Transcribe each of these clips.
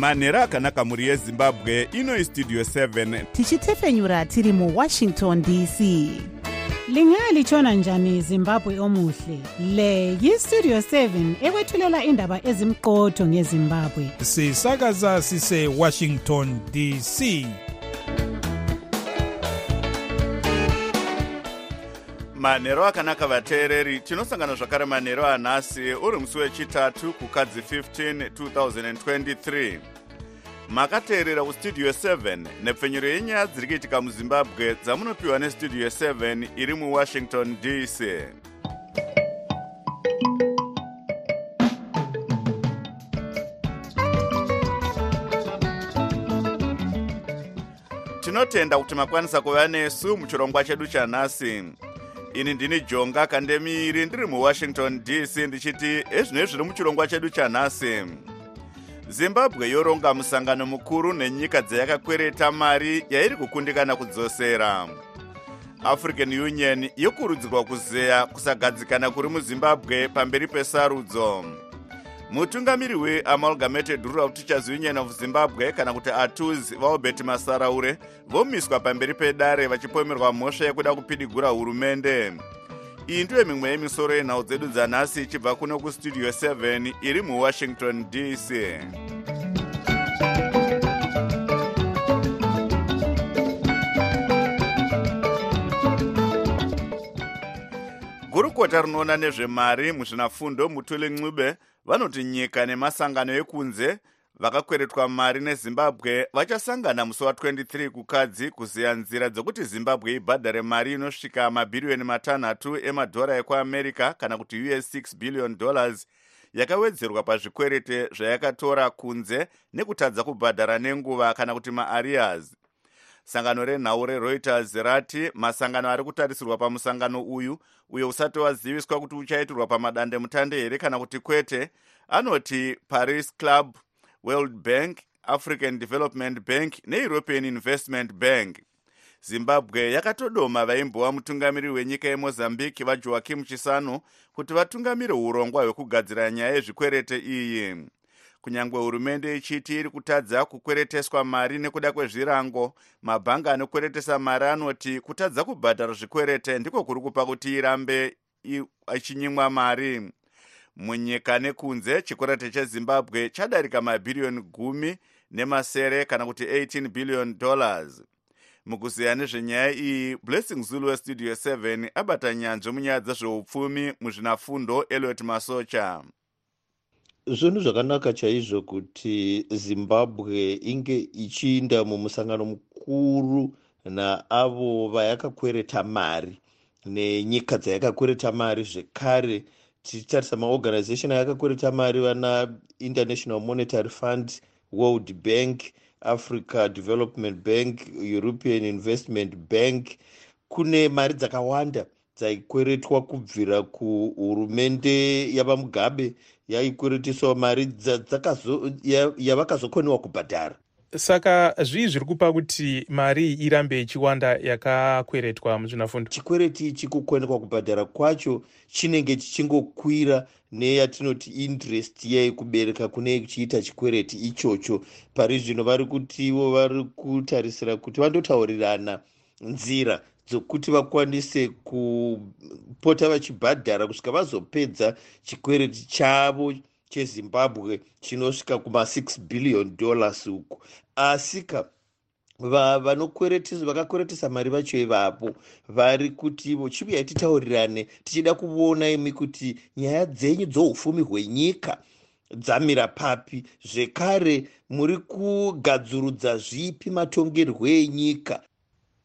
manhero akanaka mhuri yezimbabwe inoi studio 7 tichitefenyura tiri muwashington dc lingalitshona njani zimbabwe omuhle? Le yistudio 7 ekwethulela indaba ezimqotho ngezimbabwe. Sisakaza sisewashington dc manhero akanaka vateereri tinosangana zvakare manhero anhasi uri musi wechitatu kukadzi 15 2023 makateerera kustudio 7 nepfenyuro yenyaya dziri kuitika muzimbabwe dzamunopiwa nestudio 7 iri muwashington dc tinotenda kuti makwanisa kuva nesu muchirongwa chedu chanhasi ini ndini jonga kandemiri ndiri muwashington dc ndichiti ezvinoi zviri muchirongwa chedu chanhasi zimbabwe yoronga musangano mukuru nenyika dzayakakwereta mari yairi kukundikana kudzosera. African union yokurudzirwa kuzeya kusagadzikana kuri muzimbabwe pamberi pesarudzo mutungamiri weamalgamated rural teachers union of zimbabwe kana kuti atus vaobert masaraure vomiswa pamberi pedare vachipomerwa mhosva yekuda kupidigura hurumende. Iyi ndiyo mimwe yemisoro yenhau dzedu dzanhasi ichibva kuno kustudio 7 iri muwashington dc gurukota rinoona nezvemari muzvinafundo mutuli ncube vanoti nyika nemasangano ekunze vakakweretwa mari nezimbabwe vachasangana musi wa23 kukadzi kuziya nzira dzekuti zimbabwe ibhadhare mari inosvika mabhiriyoni matanhatu emadhora ekuamerica kana kuti us 6 billion dollars yakawedzerwa pazvikwerete zvayakatora kunze nekutadza kubhadhara nenguva kana kuti maarias sangano renhau rereuters rati masangano ari kutarisirwa pamusangano uyu uyo usati waziviswa kuti uchaitirwa pamadandemutande here kana kuti kwete anoti paris club world bank african development bank neeuropean investment bank. Zimbabwe yakatodoma vaimbova mutungamiri wenyika yemozambique vajoakim chisano kuti vatungamire urongwa hwekugadzira nyaya yezvikwerete iyi kunyange hurumende ichiti iri kutadza kukwereteswa mari nekuda kwezvirango mabhanga anokweretesa mari anoti kutadza kubhadhara zvikwerete ndiko kuri kupa kuti irambe ichinyimwa mari. Munyika nekunze chikwerete chezimbabwe chadarika mabhiriyoni gumi nemasere kana kuti 18 billion dollars. Mukuziya nezvenyaya iyi blessing zulu westudio 7 abata nyanzvi munyaya dzezveupfumi muzvinafundo eliot masocha zvinhu zvakanaka chaizvo kuti zimbabwe inge ichiinda mumusangano mukuru naavo vayakakwereta mari nenyika dzayakakwereta mari. Zvekare tichitarisa maorganization ayakakwereta mari vana international monetary fund world bank africa development bank european investment bank. Kune mari dzakawanda dzaikweretwa kubvira kuhurumende yavamugabe yaikweretiswa mari yavakazokoniwa kubhadhara. Saka zvii zviri kupa kuti mari irambe ichiwanda yakakweretwa muzvinafundo chikwereti ichi kukwenikwa kubhadhara kwacho chinenge chichingokwira neyatinoti interest iyai kubereka kune chiita chikwereti ichocho. Pari zvino vari kutivo vari kutarisira kuti vandotaurirana nzira dzokuti vakwanise kupota vachibhadhara kusvika vazopedza chikwereti chavo chezimbabwe chinosvika kuma6 billion dollars uku asika vakakweretesa mari vacho ivapo vari kuti ivo chivuyai titaurirane tichida kuona imi kuti nyaya dzenyu dzoufumi hwenyika dzamira papi. Zvekare muri kugadzurudza zvipi matongerwo enyika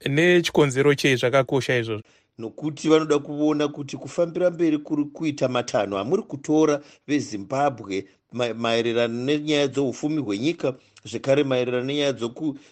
nechikonzero chei zvakakosha izvozvo? Nokuti vanoda kuona kuti kufambira mberi kuri kuita matanho amuri kutora vezimbabwe maererano nenyaya dzoufumi hwenyika zvekare maererano nenyaya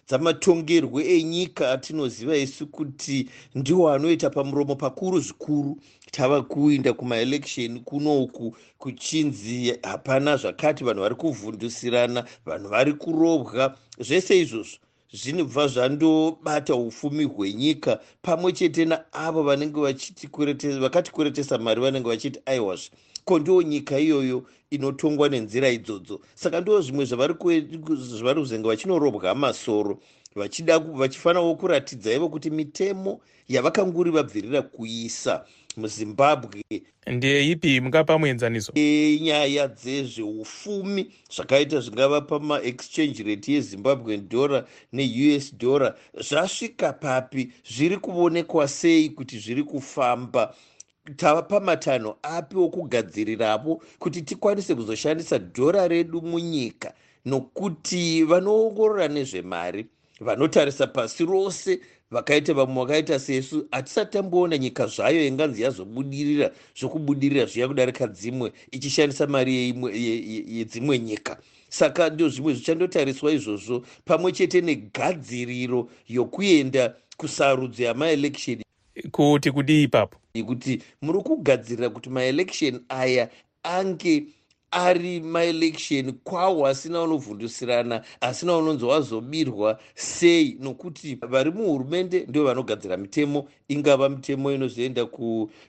dzamatongerwo enyika atinoziva isu kuti ndiwo anoita pamuromo pakuru zvikuru. Tava kuinda kumaeleksheni kunoku kuchinzi hapana zvakati vanhu vari kuvhundusirana vanhu vari kurobwa zvese izvozvo zvinobva zvandobata ufumi hwenyika pamwe chete naavo vanenge vachitikweretesa mari vanenge vachiti aiwazve ko ndo nyika iyoyo inotongwa nenzira idzodzo? Saka ndo zvimwe zvavari kuzenga vachinorobwa masoro vachida vachifanirawo kuratidza ivo kuti mitemo yavakanguri vabvirira kuisa muzimbabwe. Ndeipi mungapa muenzaniso? Enyaya dzezveufumi zvakaita zvingava pamaexchange rate yezimbabwen dollar neus dollar zvasvika papi zviri kuonekwa sei kuti zviri kufamba. Tava pamatanho api wokugadzirirapo kuti tikwanise kuzoshandisa dhora redu munyika nokuti vanoongorora nezvemari vanotarisa pasi rose vakaita vamwe vakaita sesu hatisati tamboona nyika zvayo inganzi yazobudirira zvokubudirira zviya kudarika dzimwe ichishandisa mari yedzimwe nyika. Saka ndo zvimwe zvichandotariswa izvozvo pamwe chete negadziriro yokuenda kusarudzo yamaelection. Kuti kudii ipapo? Kuti muri kugadzirira kuti maelection aya ange ari maelection kwawo asina unovhundusirana asina unonzi wazobirwa sei nokuti vari muhurumende ndio vanogadzira mitemo ingava mitemo inozoenda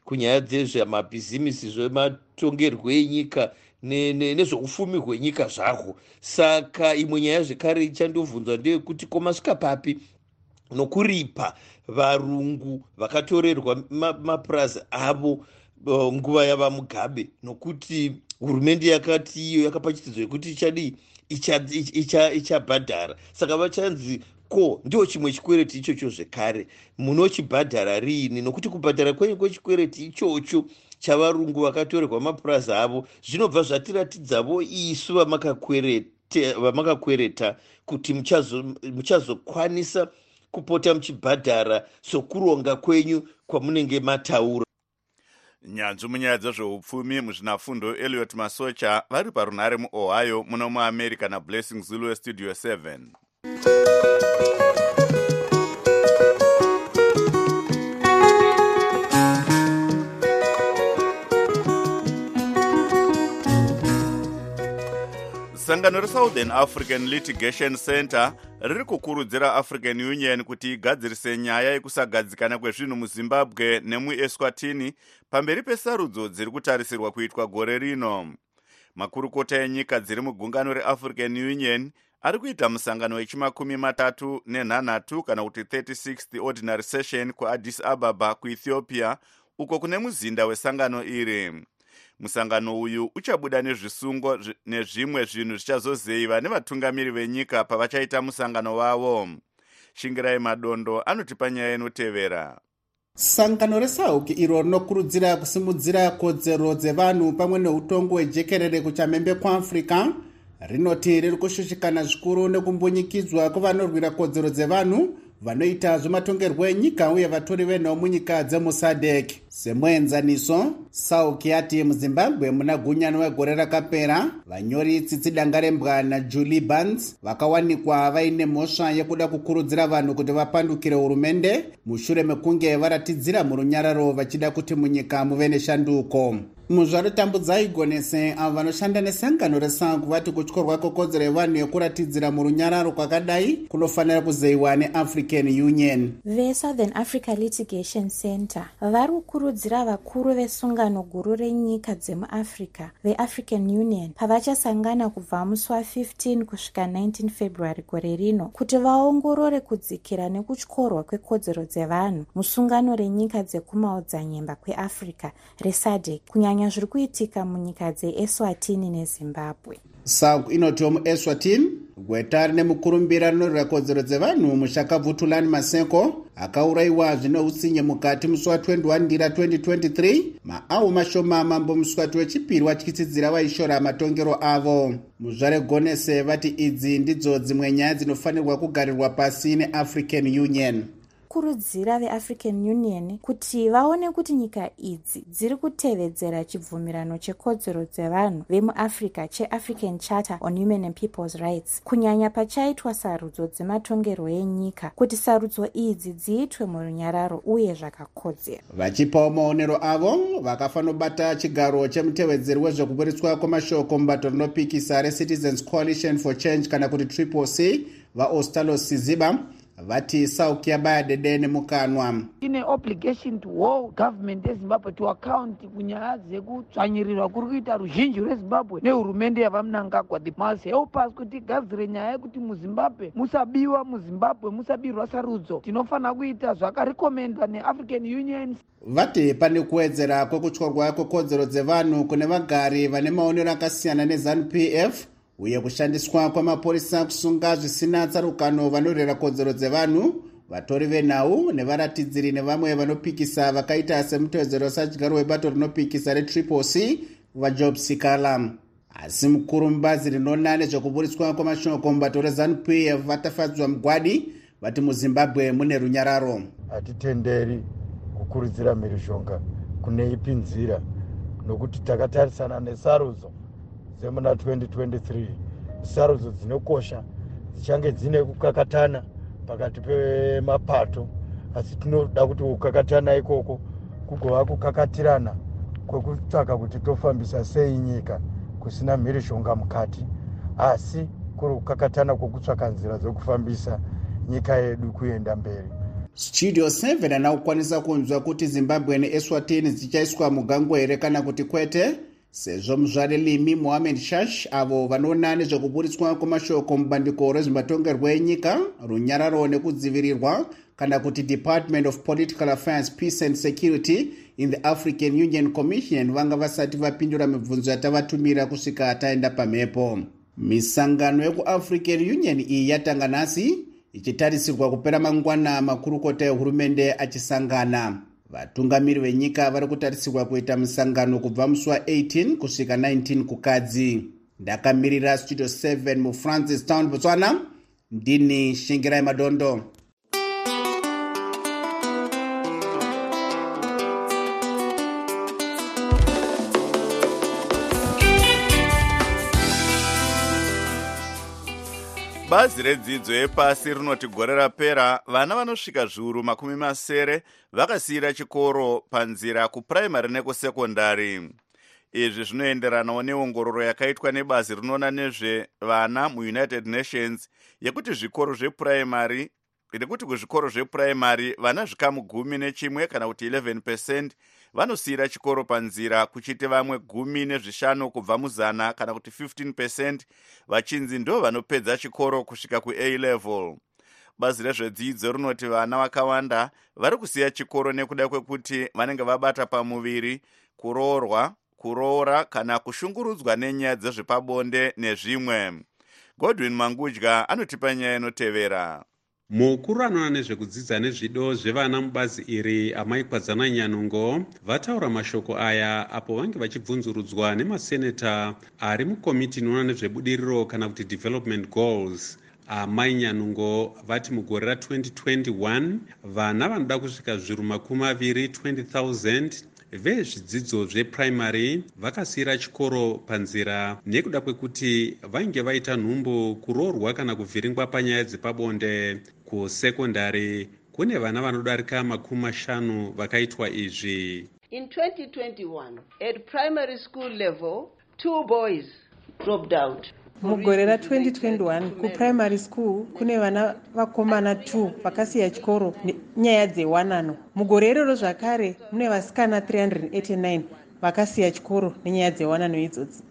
kunyaya dzezvemabhizimisi zvematongerwo enyika nezveufumi hwenyika zvahwo saka imwe nyaya zvekare ichandobvunzwa ndeyekuti komasvika papi nokuripa varungu vakatorerwa mapurazi avo nguva yava mugabe nokuti hurumende yakati iyo yakapa chitidzo yekuti ichadii ichabhadhara saka vachanzi ko ndo chimwe chikwereti ichocho zvekare? Munochibhadhara riini? Nokuti kubhadhara kwenyu kwechikwereti ichocho chavarungu vakatorerwa mapurazi avo zvinobva zvatiratidzavo isu vamakakwereta kuti muchazokwanisa muchazo kupota muchibhadhara sokuronga kwenyu kwamunenge mataura nyanzvi munyaya dzezveupfumi muzvinafundo eliot masocha vari parunhare muohio muno muamerica nablessing zulu westudio 7 sangano resouthern african litigation center riri kukurudzira african union kuti igadzirise nyaya yekusagadzikana kwezvinhu muzimbabwe nemueswatini pamberi pesarudzo dziri kutarisirwa kuitwa gore rino. Makurukota enyika dziri mugungano reafrican union ari kuita musangano wechimakumi matatu nenhanhatu kana kuti 36th ordinary session kuaddis ababa kuethiopia uko kune muzinda wesangano iri musangano uyu uchabuda nezvisungo nezvimwe zvinhu zvichazozeiva nevatungamiri venyika pavachaita musangano wavo. Shingirai madondo anotipa nyaya inotevera. Sangano resauki iro rinokurudzira kusimudzira kodzero dzevanhu pamwe neutongo hwejekerere kuchamhembe kuafrica rinoti riri kushushikana zvikuru nekumbunyikidzwa kwavanorwira kodzero dzevanhu vanoita zvematongerwo enyika uye vatori venhau munyika dzemusadek semuenzaniso sauki yati muzimbabwe muna gunyano wegore rakapera vanyori tsitsidanga rembwa najulie bans vakawanikwa vaine mhosva yekuda kukurudzira vanhu kuti vapandukire hurumende mushure mekunge varatidzira murunyararo vachida kuti munyika muve neshanduko. Muzvarotambudza igonese avo vanoshanda nesangano resangu vati kutyorwa kwekodzero yevanhu yekuratidzira murunyararo kwakadai kunofanira kuzeyiwa neafrican union. Vesouthern africa litigation center. Vari kukurudzira vakuru vesungano guru renyika dzemuafrica veafrican union pavachasangana kubva musi wa15 kusvika 19 february gore rino kuti vaongorore kudzikira nekutyorwa kwekodzero dzevanhu musungano renyika dzekumaodzanyemba kweafrica resadek kunyanya zviri kuitika munyika dzeeswatini nezimbabwe sauk inotiwo mueswatini gweta rine mukurumbira rinorwira kodzero dzevanhu mushakabvutulani maseko akaurayiwa zvine utsinye mukati musi wa21 ndira 2023 maawo mashoma mambo muswati wechipiri watyisidzira vaishora matongero avo. Muzvare gonese vati idzi ndidzo dzimwe nyaya dzinofanirwa kugarirwa pasi neafrican union kurudzira veafrican union kuti vaone kuti nyika idzi dziri kutevedzera chibvumirano chekodzero dzevanhu vemuafrica cheafrican charter on human and peoples rights kunyanya pachaitwa sarudzo dzematongerwo enyika kuti sarudzo idzi dziitwe murunyararo uye zvakakodzera. Vachipawo maonero avo vakafanobata chigaro chemutevedzeri wezvekuburitswa kwemashoko mubato rinopikisa recitizens coalition for change kana kuti triple c vaostalos siziba vati sauki yabaya dedene mukanwa. Ine obligation to whole government yezimbabwe to account kunyaya dzekutsvanyirirwa kuri kuita ruzhinji rwezimbabwe nehurumende yavamunangagwa the must help us kuti igadzire nyaya yekuti muzimbabwe musabiwa muzimbabwe musabirwa sarudzo. Tinofanira kuita zvakarekomendwa neafrican union vati pane kuwedzera kwekutyorwa kwekodzero dzevanhu kune vagari vane maonero akasiyana nezanup f uye kushandiswa kwamapurisa kusunga zvisina tsarukano vanorwera kodzero dzevanhu vatori venhau nevaratidziri nevamwe vanopikisa vakaita semutevedzero wesadyaro webato rinopikisa retriple c vajob sikala. Asi mukuru mubazi rinoona nezvekuburiswa kwamashoko mubato rezanup f vatafadzwa mugwadi vati muzimbabwe mune runyararo. Hatitenderi kukurudzira mhirizhonga kune ipi nzira nokuti takatarisana nesarudzo dzemuna 2023 sarudzo dzinokosha dzichange dzine kukakatana pakati pemapato asi tinoda kuti kukakatana ikoko kugova kukakatirana kwekutsvaka kuti tofambisa sei nyika kusina mhirizhonga mukati. Asi kuri kukakatana kwekutsvaka nzira dzokufambisa nyika yedu kuenda mberi. Studio 7 hana kukwanisa kunzwa kuti zimbabwe neeswatini dzichaiswa mugango here kana kuti kwete sezvo muzvare limi mohamed shash avo vanoona nezvekuburiswa kwamashoko mubandiko rezvematongerwo enyika runyararo nekudzivirirwa kana kuti department of political affairs peace and security in the african union commission vanga vasati vapindura mibvunzo yatavatumira kusvika taenda pamhepo. Misangano yekuafrican union iyi yatanga nhasi ichitarisirwa kupera mangwana makurukota ehurumende achisangana vatungamiri venyika vari kutarisirwa kuita musangano kubva musi wa18 kusvika 19 kukadzi. Ndakamirira studio 7 mufrancis town botswana. Ndini shingirai madondo bazi redzidzo yepasi rinoti gore rapera vana vanosvika zviuru makumi masere vakasiyira chikoro panzira kupuraimari nekusekondari. Izvi zvinoenderanawo neongororo yakaitwa nebazi rinoona nezvevana muunited nations yekuti zvikoro zvepuraimari rekuti kuzvikoro zvepuraimari vana zvikamu gumi nechimwe kana kuti 11 percent vanosiyira chikoro panzira kuchiti vamwe gumi nezvishanu kubva muzana kana kuti 15 percent. Vachinzi ndo vanopedza chikoro kusvika kua level. Bazi rezvedzidzo rinoti vana vakawanda vari kusiya chikoro nekuda kwekuti vanenge vabata pamuviri kuroorwa kuroora kana kushungurudzwa nenyaya dzezvepabonde nezvimwe. Godwin mangudya anotipa nyaya inotevera mukuru anoona nezvekudzidza nezvido zvevana mubazi iri amai kwadzana nyanungo vataura mashoko aya apo vange vachibvunzurudzwa nemaseneta ari mukomiti inoona nezvebudiriro kana kuti development goals. Amai nyanungo vati mugore ra2021 vana vanoda kusvika zviru makumi maviri 20000 vezvidzidzo zvepuraimary vakasiyira chikoro panzira. Nekuda kwekuti vainge vaita nhumbu kuroorwa kana kuvhiringwa panyaya dzepabonde kusekondari kune vana vanodarika makumi mashanu vakaitwa izvi. In 2021 at primary school level two boys dropped out mugore ra2021 kuprimary school kune vana vakomana 2 vakasiya chikoro nenyaya dzewanano mugore iroro zvakare mune vasikana 389 vakasiya chikoro nenyaya dzewanano idzodzi.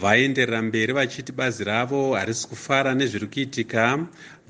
Vaenderera mberi vachiti bazi ravo harisi kufara nezviri kuitika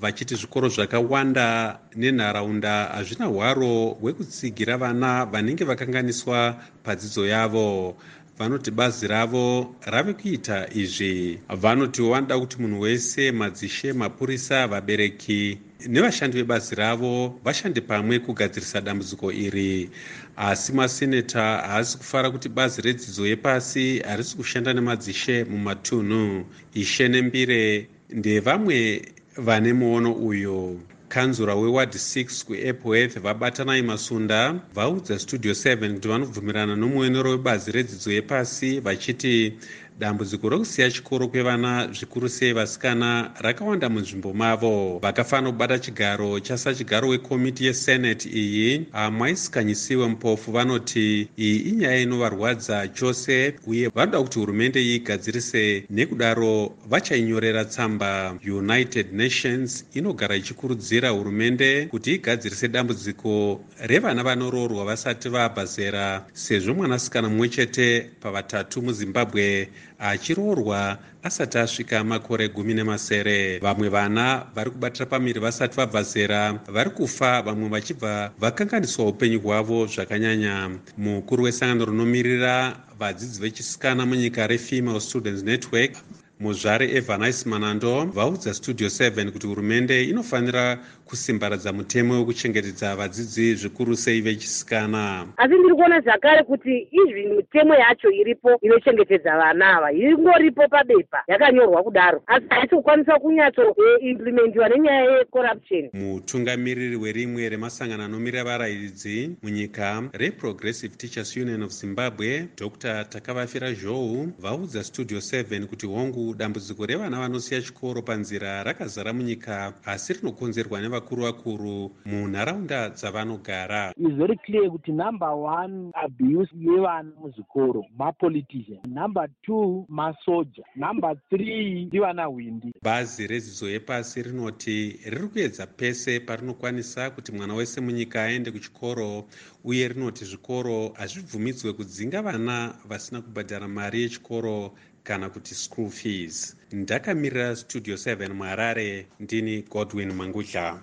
vachiti zvikoro zvakawanda nenharaunda hazvina hwaro hwekutsigira vana vanenge vakanganiswa padzidzo yavo vanoti bazi ravo rave kuita izvi. Vanotiwo vanoda kuti munhu wese madzishe mapurisa vabereki nevashandi vebazi ravo vashande pamwe kugadzirisa dambudziko iri. Asi maseneta haasi kufara kuti bazi redzidzo yepasi harisi kushanda nemadzishe mumatunhu. Ishe nembire ndevamwe vane muono uyu kanzura weward 6 kuepworth vabatanai masunda vaudza studio 7 kuti vanobvumirana nomuonero webazi redzidzo yepasi vachiti dambudziko rokusiya chikoro kwevana zvikuru sei vasikana rakawanda munzvimbo mavo. Vakafanira kubata chigaro chasachigaro wekomiti yeseneti iyi. Mwaisikanyisiwe mupofu vanoti iyi inyaya inovarwadza chose uye vanoda kuti hurumende iigadzirise nekudaro vachainyorera tsamba. United nations inogara ichikurudzira hurumende kuti igadzirise dambudziko revana vanoroorwa vasati vabva zera sezvo mwanasikana mumwe chete pavatatu muzimbabwe achiroorwa asati asvika makore gumi nemasere. Vamwe vana vari kubatira pamiri vasati vabva zera vari kufa vamwe vachibva vakanganiswa upenyu hwavo zvakanyanya. Mukuru wesangano rinomirira vadzidzi vechisikana munyika refemale students network muzvare evanice manando vaudza studio 7 kuti hurumende inofanira kusimbaradza mutemo wekuchengetedza vadzidzi zvikuru sei vechisikana. Asi ndiri kuona zvakare kuti izvi mitemo yacho iripo inochengetedza vana ava. Ingoripo pabepa yakanyorwa kudaro. Asi haisi kukwanisa kunyatsoimplimentiwa nenyaya yecorruption. Mutungamiriri werimwe remasangano anomirira varairidzi munyika reprogressive teachers union of zimbabwe dr takavafira zhou vaudza studio 7 kuti hongu dambudziko revana vanosiya chikoro panzira rakazara munyika asi rinokonzerwa nevakuru vakuru munharaunda dzavanogara. Is very clear kuti number one abuse yevana muzvikoro mapolitician number two masoja number three ndivana hwindi. Bazi redzidzo yepasi rinoti riri kuedza pese parinokwanisa kuti mwana wese munyika aende kuchikoro uye rinoti zvikoro hazvibvumidzwe kudzinga vana vasina kubhadhara mari yechikoro kana kuti school fees ndakamirira Studio 7 muharare ndini Godwin mangudla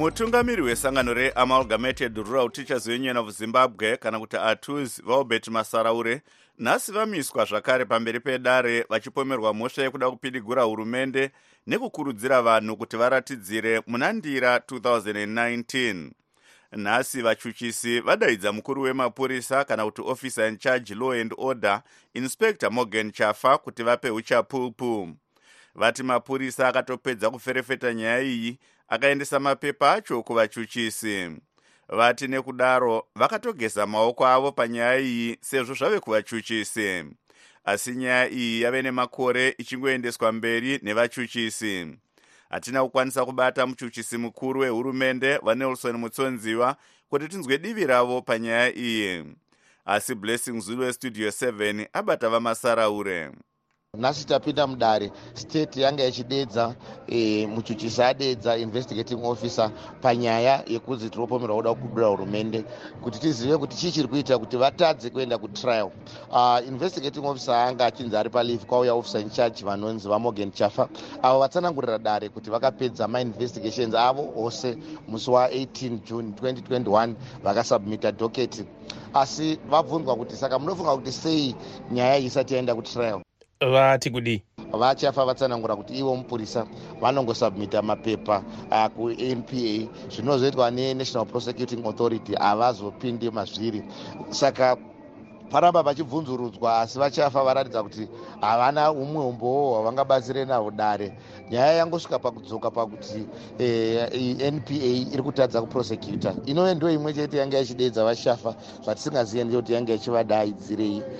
mutungamiri wesangano reamalgamated rural teachers union of zimbabwe kana kuti atus vaubert masaraure nhasi vamiswa zvakare pamberi pedare vachipomerwa mhosva yekuda kupidigura hurumende nekukurudzira vanhu kuti varatidzire muna ndira 2019 nhasi vachuchisi vadaidza mukuru wemapurisa kana kuti officer in charge law and order inspector morgan chafa kuti vape uchapupu. Vati mapurisa akatopedza kuferefeta nyaya iyi akaendesa mapepa acho kuvachuchisi. Vati nekudaro vakatogeza maoko avo panyaya iyi sezvo zvave kuvachuchisi. Asi nyaya iyi yave nemakore ichingoendeswa mberi nevachuchisi. Hatina kukwanisa kubata muchuchisi mukuru wehurumende vanelson mutsonziwa kuti tinzwe divi ravo panyaya iyi. Asi blessing zulu westudio 7 abata vamasaraure nhasi tapinda mudare state yanga ichidedza e, muchuchisi adedza investigating officer panyaya yekunzi tinopomerwa kuda kukudura hurumende kuti tizive kuti chii chiri kuita kuti vatadze kuenda kutrial. Uh, investigating officer anga achinzi ari palive kwauya officer in charge vanonzi vamorgan chafa avo vatsanangurira dare kuti vakapedza mainvestigations avo ose musi wa18 june 2021 vakasubmita doketi asi vabvunzwa kuti saka munofunga kuti sei nyaya iyi isati yaenda kutrial vati kudi vachafa vatsanangura kuti ivo mupurisa vanongosubmita mapepa uh, kunpa zvinozoitwa nenational prosecuting authority havazopindi mazviri. Saka paramba vachibvunzurudzwa asi vachafa varatidza kuti havana umwombowo hwavangabatsire nahwo dare. Nyaya yangosvika pakudzoka pakuti eh, npa iri kutadza kuprosecuta inove ndo imwe chete yanga ichidedza vashafa zvatisingazivi ndekuti yanga ichivadaidzirei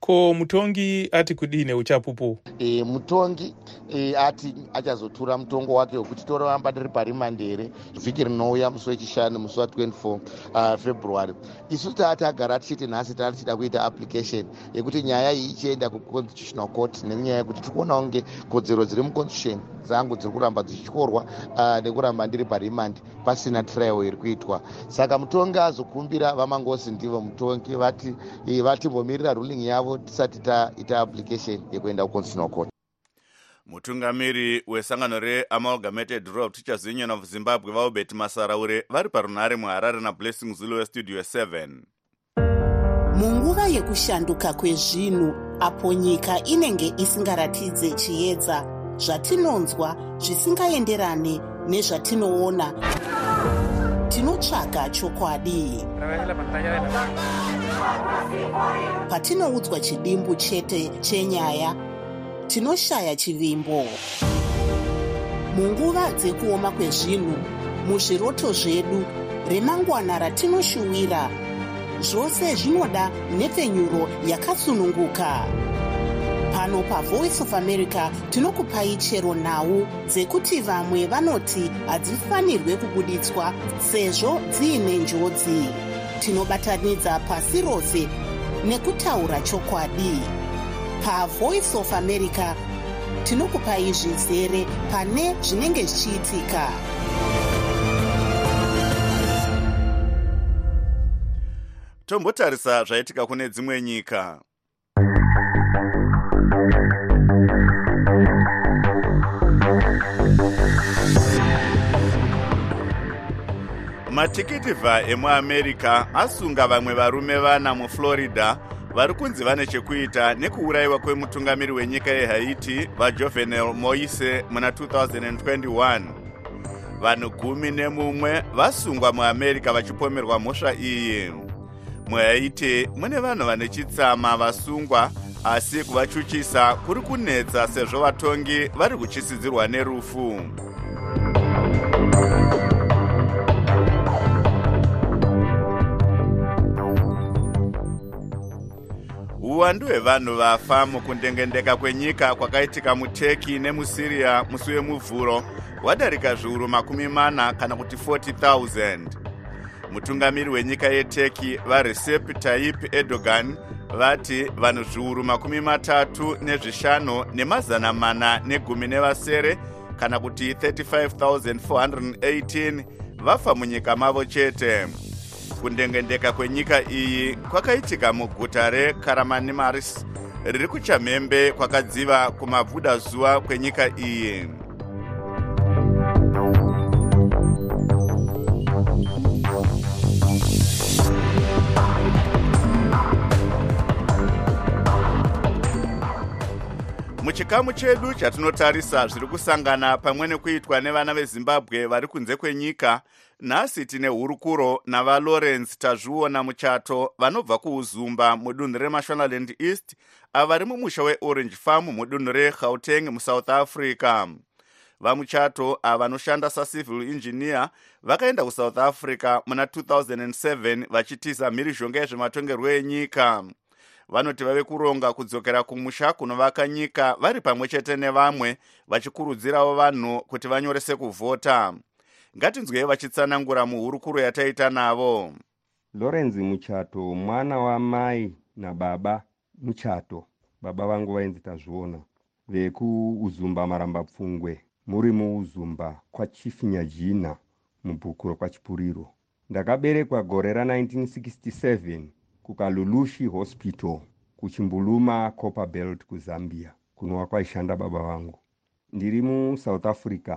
ko mutongi ati kudii neuchapupu e, mutongi e, ati achazotura mutongo wake wekuti toramba tiri parimande here vhiki rinouya musi wechishanu musi wa24 uh, february. Isu taati agara tichiti nhasi taa tichida kuita application yekuti nyaya iyi ichienda kuconstitutional court nenyaya yekuti tikuonawo nge kodzero dziri muconstitution dzangu dziri kuramba dzichityorwa uh, nekuramba ndiri parimande pasina trial iri kuitwa. Saka mutongi azokumbira vamangosi ndivo mutongi vati e, vatimbomirira ruling yavo tisati taita application yekuenda kuconstitutional court. Mutungamiri wesangano reamalgamated rural teachers union of zimbabwe vaubert masaraure vari parunhare muharare nablessing zulu westudio 7 munguva yekushanduka kwezvinhu apo nyika inenge isingaratidze chiedza zvatinonzwa zvisingaenderane nezvatinoona tinotsvaga chokwadi. Patinoudzwa chidimbu chete chenyaya tinoshaya chivimbo. Munguva dzekuoma kwezvinhu muzviroto zvedu remangwana ratinoshuwira zvose zvinoda nhepfenyuro yakasununguka pano pavoice of america tinokupai chero nhau dzekuti vamwe vanoti hadzifanirwe kubuditswa sezvo dziine njodzi. Tinobatanidza pasi rose nekutaura chokwadi. Pavoice of america tinokupai zvizere pane zvinenge zvichiitika. Tombotarisa zvaitika kune dzimwe nyika matikitivha emuamerica asunga vamwe varume vana muflorida. Vari kunzi vane chekuita nekuurayiwa kwemutungamiri wenyika yehaiti vajovenel moise muna 2021 vanhu gumi nemumwe vasungwa muamerica vachipomerwa mhosva iyi. Muhaiti mune vanhu vane chitsama vasungwa asi kuvachuchisa kuri kunetsa sezvo vatongi vari kuchisidzirwa nerufu uwandu hwevanhu vafa mukundengendeka kwenyika kwakaitika muturkey nemusiriya musi wemuvhuro hwadarika zviuru makumi mana kana kuti 40,000 mutungamiri wenyika yeturkey varecep tayyip erdogan vati vanhu zviuru makumi matatu nezvishanu nemazana mana negumi nevasere kana kuti 35418 vafa munyika mavo chete kundengendeka kwenyika iyi kwakaitika muguta rekaramanimaris riri kuchamhembe kwakadziva kumabvudazuva kwenyika iyi. Muchikamu chedu chatinotarisa zviri kusangana pamwe nekuitwa nevana vezimbabwe vari kunze kwenyika nhasi tine hurukuro navalawrence tazviona muchato vanobva kuuzumba mudunhu remashonaland east avari mumusha weorange farm mudunhu regauteng musouth africa. Vamuchato ava vanoshanda sacivil engineer vakaenda kusouth africa muna 2007 vachitiza mhirizhonga yezvematongerwo enyika. Vanoti vave kuronga kudzokera kumusha kunovaka nyika vari pamwe chete nevamwe vachikurudzirawo vanhu kuti vanyorese kuvhota ngatinzwei vachitsanangura muhurukuro yataita navo. Lawrence muchato mwana wamai nababa muchato. Baba vangu vainzi tazviona. Vekuuzumba marambapfungwe. Muri muuzumba kwachifinyajina mubhuku rokwachipuriro ndakaberekwa gore ra1967 kukalulushi hospital kuchimbuluma copper belt kuzambia kunova kwaishanda baba vangu. Ndiri musouth africa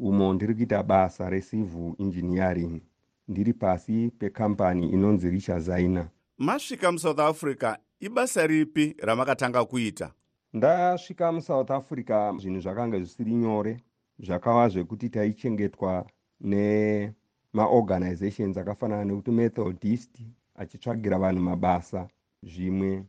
umo ndiri kuita basa recivil engineering. Ndiri pasi pekambani inonzi richa zaina masvika musouth africa ibasa ripi ramakatanga kuita? Ndasvika musouth africa zvinhu zvakanga zvisiri nyore zvakava zvekuti taichengetwa nemaorganizations akafanana nekuti methodist achitsvagira vanhu mabasa. Zvimwe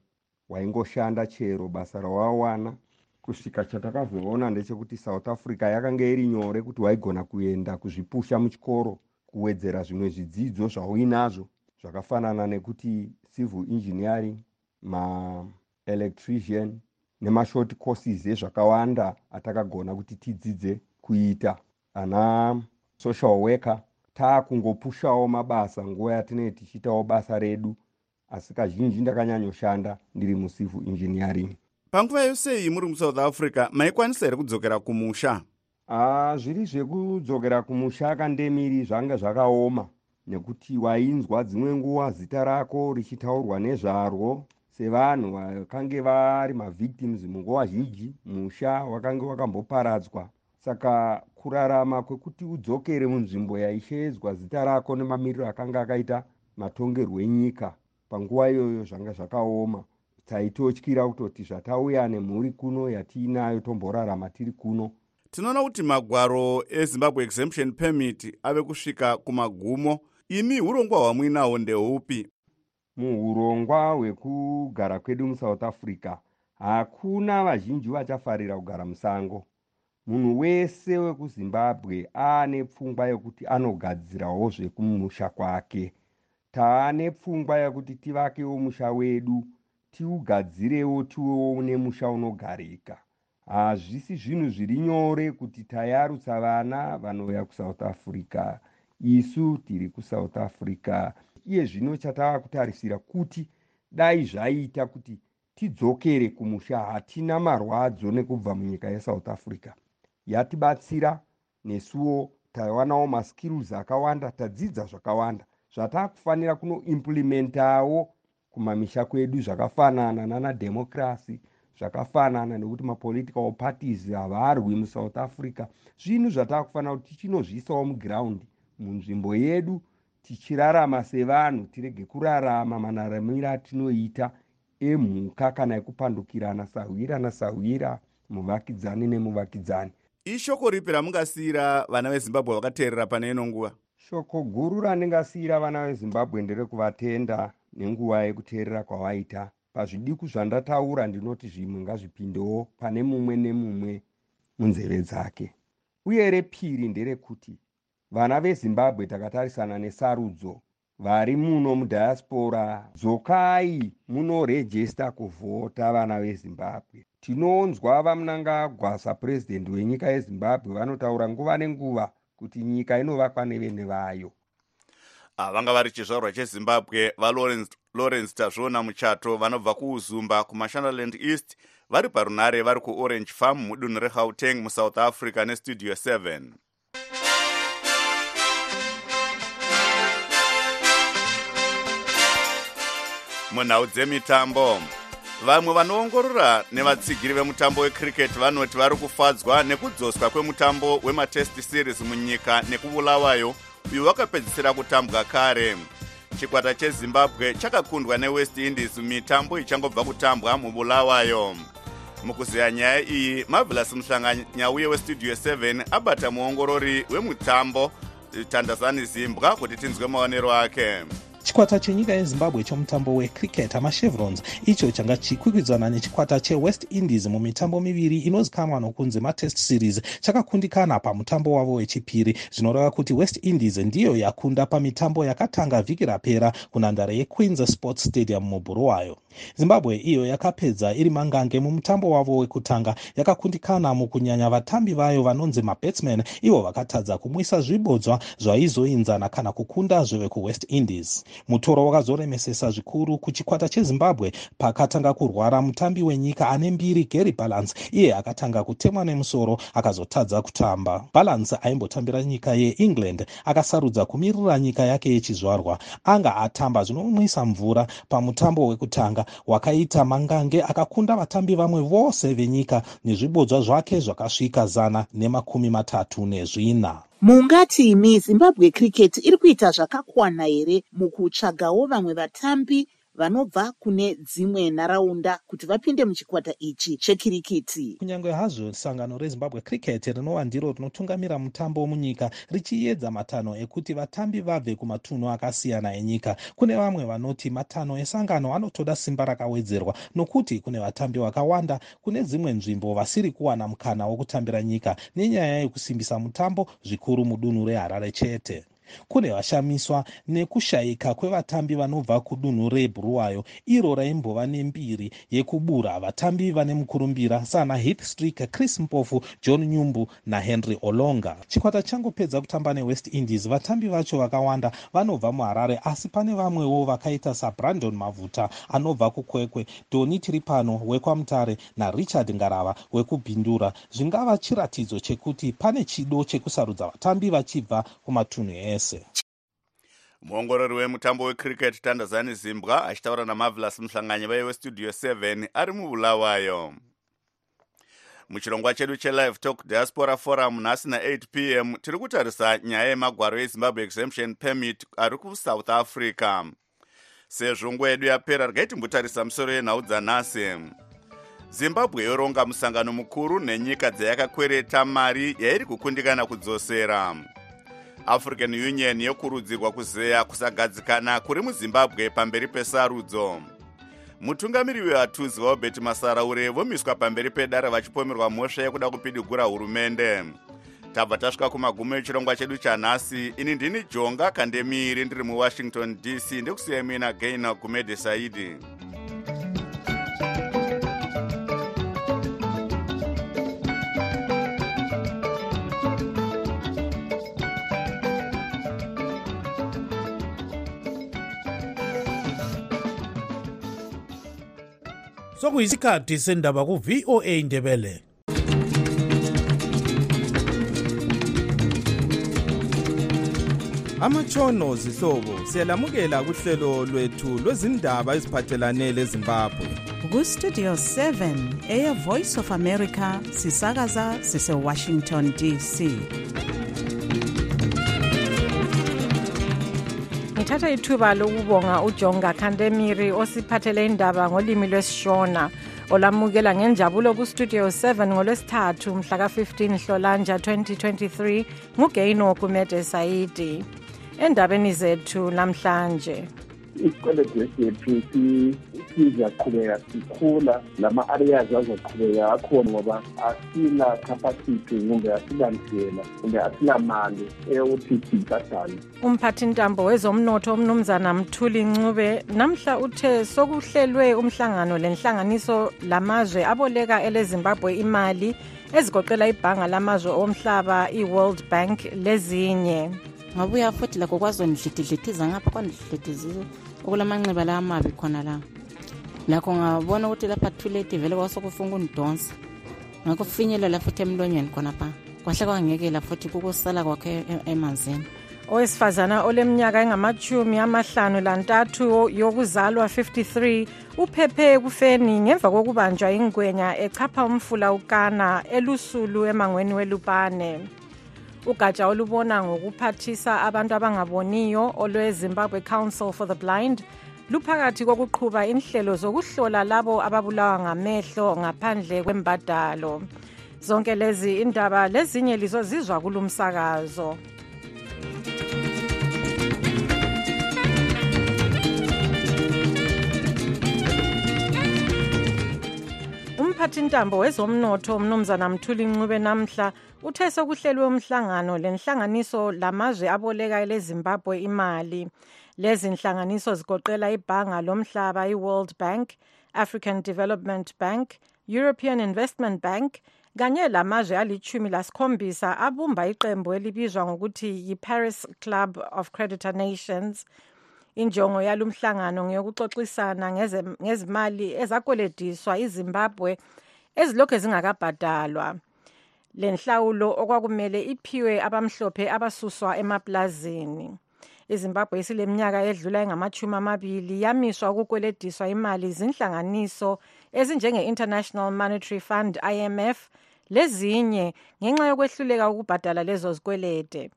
waingoshanda chero basa rawawana kusvika chatakazoona ndechekuti south africa yakanga iri nyore kuti waigona kuenda kuzvipusha muchikoro kuwedzera zvimwe zvidzidzo zvauinazvo zvakafanana nekuti civil engineering maelectrician nemashort courses ezvakawanda atakagona kuti tidzidze kuita. Ana social worker taakungopushawo mabasa nguva yatinenge tichiitawo basa redu asi kazhinji ndakanyanyoshanda ndiri mucivil engineering panguva yose iyi muri musouth africa maikwanisa here kudzokera kumusha? Aa zviri zvekudzokera kumusha kandemiri zvanga zvakaoma nekuti wainzwa dzimwe nguva zita rako richitaurwa nezvarwo sevanhu vakange vari mavictims munguva zhinji musha wakange wakamboparadzwa. Saka kurarama kwekuti udzokere munzvimbo yaishedzwa zita rako nemamiriro akanga akaita matongerwo enyika panguva iyoyo zvanga zvakaoma taitotyira kutoti zvatauya nemhuri kuno yatiinayo tomborarama tiri kuno. Tinoona kuti magwaro ezimbabwe exemption permit ave kusvika kumagumo. Imi urongwa hwamuinawo ndehupi muurongwa hwekugara kwedu musouth africa hakuna vazhinji vachafarira kugara musango. Munhu wese wekuzimbabwe aane pfungwa yekuti anogadzirawo zvekumusha kwake. Taane pfungwa yekuti tivakewo musha wedu tiugadzirewo tiwewo nemusha unogarika. Hazvisi zvinhu zviri nyore kuti tayarutsa vana vanouya kusouth africa. Isu tiri kusouth africa. Iye zvino chatava kutarisira kuti dai zvaita kuti tidzokere kumusha. Hatina marwadzo nekubva munyika yesouth africa. Yatibatsira nesuwo tawanawo maskills akawanda tadzidza zvakawanda. Zvatakufanira kunoimplimentawo kumamisha kwedu zvakafanana nanadhemokrasi zvakafanana nekuti mapolitical parties havarwi musouth africa. Zvinhu zvatakufanira kuti tichinozviisawo mugiraundi munzvimbo yedu tichirarama sevanhu tirege kurarama manaramiro atinoita emhuka kana ekupandukirana sahwira nasahwira muvakidzani nemuvakidzani. Ishoko ripi ramungasiyira vana vezimbabwe vakateerera pane ino nguva? Shoko guru randingasiyira vana vezimbabwe nderekuvatenda nenguva yekuteerera kwavaita. Pazvidiku zvandataura ndinoti zvimwe ngazvipindewo pane mumwe nemumwe munzeve dzake. Uye repiri nderekuti vana vezimbabwe takatarisana nesarudzo vari muno mudhayasipora dzokai munorejesta kuvhota vana vezimbabwe. Tinonzwa vamunangagwa sapurezidendi wenyika yezimbabwe vanotaura nguva nenguva kuti nyika inovakwa nevene vayo vanga vari chizvarwa chezimbabwe valawrence tazviona muchato vanobva kuuzumba kumashonaland east vari parunare vari kuorange farm mudunhu regauteng musouth africa nestudio 7 munhau dzemitambo vamwe vanoongorora nevatsigiri vemutambo wecricket vanoti vari kufadzwa nekudzoswa kwemutambo wematest series munyika nekubulawayo uyo wakapedzisira kutambwa kare. Chikwata chezimbabwe chakakundwa newest indies mitambo ichangobva kutambwa mubulawayo. Mukuziya nyaya iyi marvelous muhlanganyauye westudio 7 abata muongorori wemutambo tandazani zimbwa kuti tinzwe maonero ake chikwata chenyika yezimbabwe chomutambo wecricket amachevrons icho changa chikwikwidzana nechikwata chewest indies mumitambo miviri inozikanwa nokunzi matest series. Chakakundikana pamutambo wavo wechipiri. Zvinoreva kuti west indies ndiyo yakunda pamitambo yakatanga vhiki rapera kunhandare yequeens sports stadium mubhuruwayo zimbabwe iyo yakapedza iri mangange mumutambo wavo wekutanga. Yakakundikana mukunyanya vatambi vayo vanonzi mabatsman ivo vakatadza kumwisa zvibodzwa zvaizoinzana kana kukunda zvevekuwest indies. Mutoro wakazoremesesa zvikuru kuchikwata chezimbabwe pakatanga kurwara mutambi wenyika ane mbiri gary balance. Iye akatanga kutemwa nemusoro akazotadza kutamba. Balance aimbotambira nyika yeengland akasarudza kumirira nyika yake yechizvarwa. Anga atamba zvinomwisa mvura pamutambo wekutanga wakaita mangange akakunda vatambi vamwe vose venyika nezvibodzwa zvake zvakasvika zana nemakumi matatu nezvina. Mungati imi zimbabwe cricket iri kuita zvakakwana here mukutsvagawo vamwe vatambi vanobva kune dzimwe nharaunda kuti vapinde muchikwata ichi chekirikiti kunyange hazvo sangano rezimbabwe cricket rinova ndiro rinotungamira mutambo munyika richiedza matanho ekuti vatambi vabve kumatunhu akasiyana enyika. Kune vamwe vanoti matanho esangano anotoda simba rakawedzerwa nokuti kune vatambi vakawanda kune dzimwe nzvimbo vasiri kuwana mukana wokutambira nyika nenyaya yekusimbisa mutambo zvikuru mudunhu reharare chete kune vashamiswa nekushayika kwevatambi vanobva kudunhu rebhuruwayo iro raimbova nembiri yekubura vatambi vane mukurumbira sana streak chris mpofu john nyumbu nahenry olonga. Chikwata changopedza kutamba newest indies vatambi vacho vakawanda vanobva muharare asi pane vamwewo vakaita sabrandon mavuta anobva kukwekwe doni tiripano wekwamutare narichard ngarava wekubhindura. Zvingava chiratidzo chekuti pane chido chekusarudza vatambi vachibva kumatunhu ese muongorori wemutambo wecricket tandazani zimbwa achitaura namarvelous muhlanganyi vaiye westudio 7 ari mubulawayo. Muchirongwa chedu chelive talk diaspora forum nhasi na8 p m tiri kutarisa nyaya yemagwaro ezimbabwe exemption permit ari kusouth africa. Sezvo nguva yedu yapera regai timbotarisa musoro yenhau dzanhasi zimbabwe yoronga musangano mukuru nenyika dzayakakwereta mari yairi kukundikana kudzosera african union yokurudzirwa kuzeya kusagadzikana kuri muzimbabwe pamberi pesarudzo. Mutungamiri wehatuzi vaubeti masaraure vomiswa pamberi pedare vachipomerwa mhosva yekuda kupidigura hurumende. Tabva tasvika kumagumo echirongwa chedu chanhasi ini ndini jonga kandemiri ndiri muwashington dc ndekusiyai muina gaina gumede sokuyisikhathi sendaba ku-voa indebele amatshono zihlobo siyalamukela kuhlelo lwethu lwezindaba eziphathelane lezimbabwe. Kustudio 7 eya voice of america sisakaza sisewashington dc ngithatha ithuba lokubonga ujonga khandemiri osiphathele indaba ngolimi lwesishona olamukela ngenjabulo kustudio 7 ngolwesithathu mhla ka-15 hlolanja 2023 ngugaino kumede sayidi endabeni zethu namhlanje isikweletu sethu sizaqhubeka sikhula lama-areas azoqhubeka akhona ngoba asina capacity kumbe asilandlela kumbe asilamali eyokuthi sibhadale. Umphathintambo wezomnotho umnumzana mthuli ncube namhla uthe sokuhlelwe umhlangano lenhlanganiso lamazwe aboleka elezimbabwe imali ezigoqela ibhanga lamazwe omhlaba i-world bank lezinye. Ngabuya futhi lakho kwazondlididlithiza ngapha kwandidlidizile okulamanxiba la amabi khona la. Lakho ngabona ukuthi lapha thuleti vele kwasokufuna ukundonsa. Ngakho finyelela futhi emlonyeni khonapha kwahle kwangekela futhi kukusala kwakhe emanzini. Owesifazana oleminyaka engamachumi amahlanu lantathu yokuzalwa 53 uphephe ekufeni ngemva kokubanjwa ingwenya echapha umfula ukana elusulu emangweni welupane ugatsha olubona ngokuphathisa abantu abangaboniyo olwe-zimbabwe council for the blind luphakathi kokuqhuba inhlelo zokuhlola labo ababulawa ngamehlo ngaphandle kwembadalo. Zonke lezi indaba lezinye lizozizwa kulumsakazo. Umphathintambo wezomnotho umnumzana mthuli ncube namhla uthe sekuhlelwe umhlangano lenhlanganiso lamazwe aboleka elezimbabwe imali. Lezi nhlanganiso zigoqela ibhanga lomhlaba i-world bank african development bank european investment bank kanye lamazwe alichumi lasikhombisa abumba iqembu elibizwa ngokuthi yi-paris club of creditor nations. Injongo yalumhlangano ngeyokuxoxisana ngezimali ezakwelediswa izimbabwe ezilokhu zingakabhadalwa. Le nhlawulo okwakumele iphiwe abamhlophe abasuswa emaplazini. Izimbabwe isileminyaka edlula engamachumi amabili yamiswa ukukwelediswa imali zinhlanganiso ezinjenge-international monetary fund imf lezinye ngenxa yokwehluleka ukubhadala lezo zikwelede.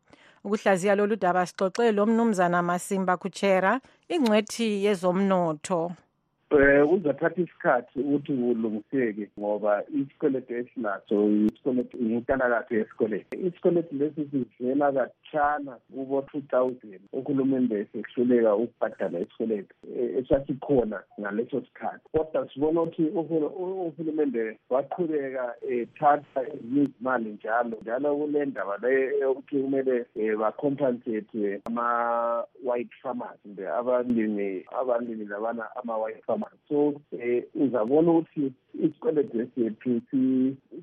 Ukuhlaziya lolu daba sixoxe lo mnumzana masimba kuchera ingcwethi yezomnotho. Um kuzathatha isikhathi ukuthi kulungiseke ngoba isikweletu esinaso isikweletu inkutanakatho yesikweletu isikweletu lesi sivela katshana kubo-two thousand uhulumende esehluleka ukubhadala isikweletu esasikhona ngaleso sikhathi. Kodwa sibona ukuthi uhulumende waqhubeka ethatha ezinye izimali njalo njalo kule ndaba le yokuthi kumele um bacompensate ama-white farmers kumbe abalimi abalimi labana ama-white farmers so um uzabona ukuthi isikweletu sethu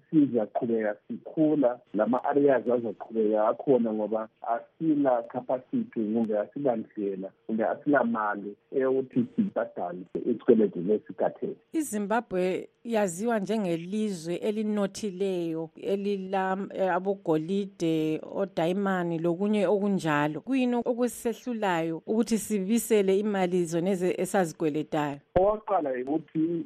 sizaqhubeka sikhula lama-areas azoqhubeka akhona ngoba asila capacity kumbe asilandlela kumbe asilamali eyokuthi sibhadale isikweletu lesikathele izimbabwe yaziwa njengelizwe elinothileyo elilabogolide odayimani lokunye okunjalo. Kuyini okusehlulayo ukuthi sibisele imali zoneze esazikweletayo? Owakuqala ukuthi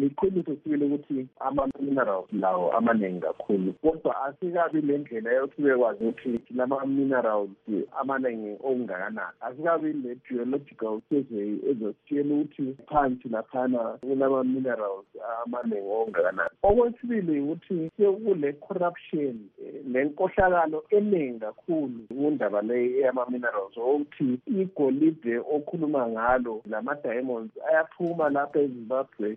liqiniso sibili ukuthi ama-minerals lawo amaningi kakhulu kodwa asikabi le ndlela yokuthi bekwazi ukuthi lama-minerals amaningi okungakanani. Asikabi le geological survey ezositshela ukuthi phansi laphana kulama-minerals amaningi okungakanani. Okwesibili ukuthi sekule corruption nenkohlakalo eningi kakhulu kundaba leyi eyama-minerals okuthi igolide okhuluma ngalo lama-diamonds ayaphuma lapha ezimbabwe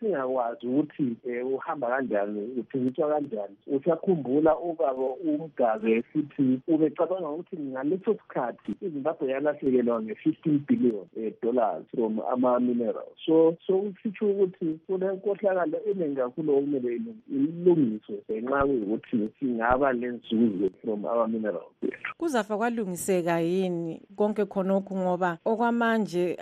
singakwazi ukuthi um uhamba kanjani uthengiswa kanjani. Usakhumbula ubaba umgabe sithi ubecabanga ukuthi ngaleso sikhathi izimbabwe yalahlekelwa nge-fifteen billion um dollars from ama-minerals so so kusitsho ukuthi kunenkohlakalo eningi kakhulu okumele ilungiswe ngenxa kuyukuthi singaba lenzuzo from ama-minerals ethu kuzafa kwalungiseka yini konke khonokhu ngoba okwamanje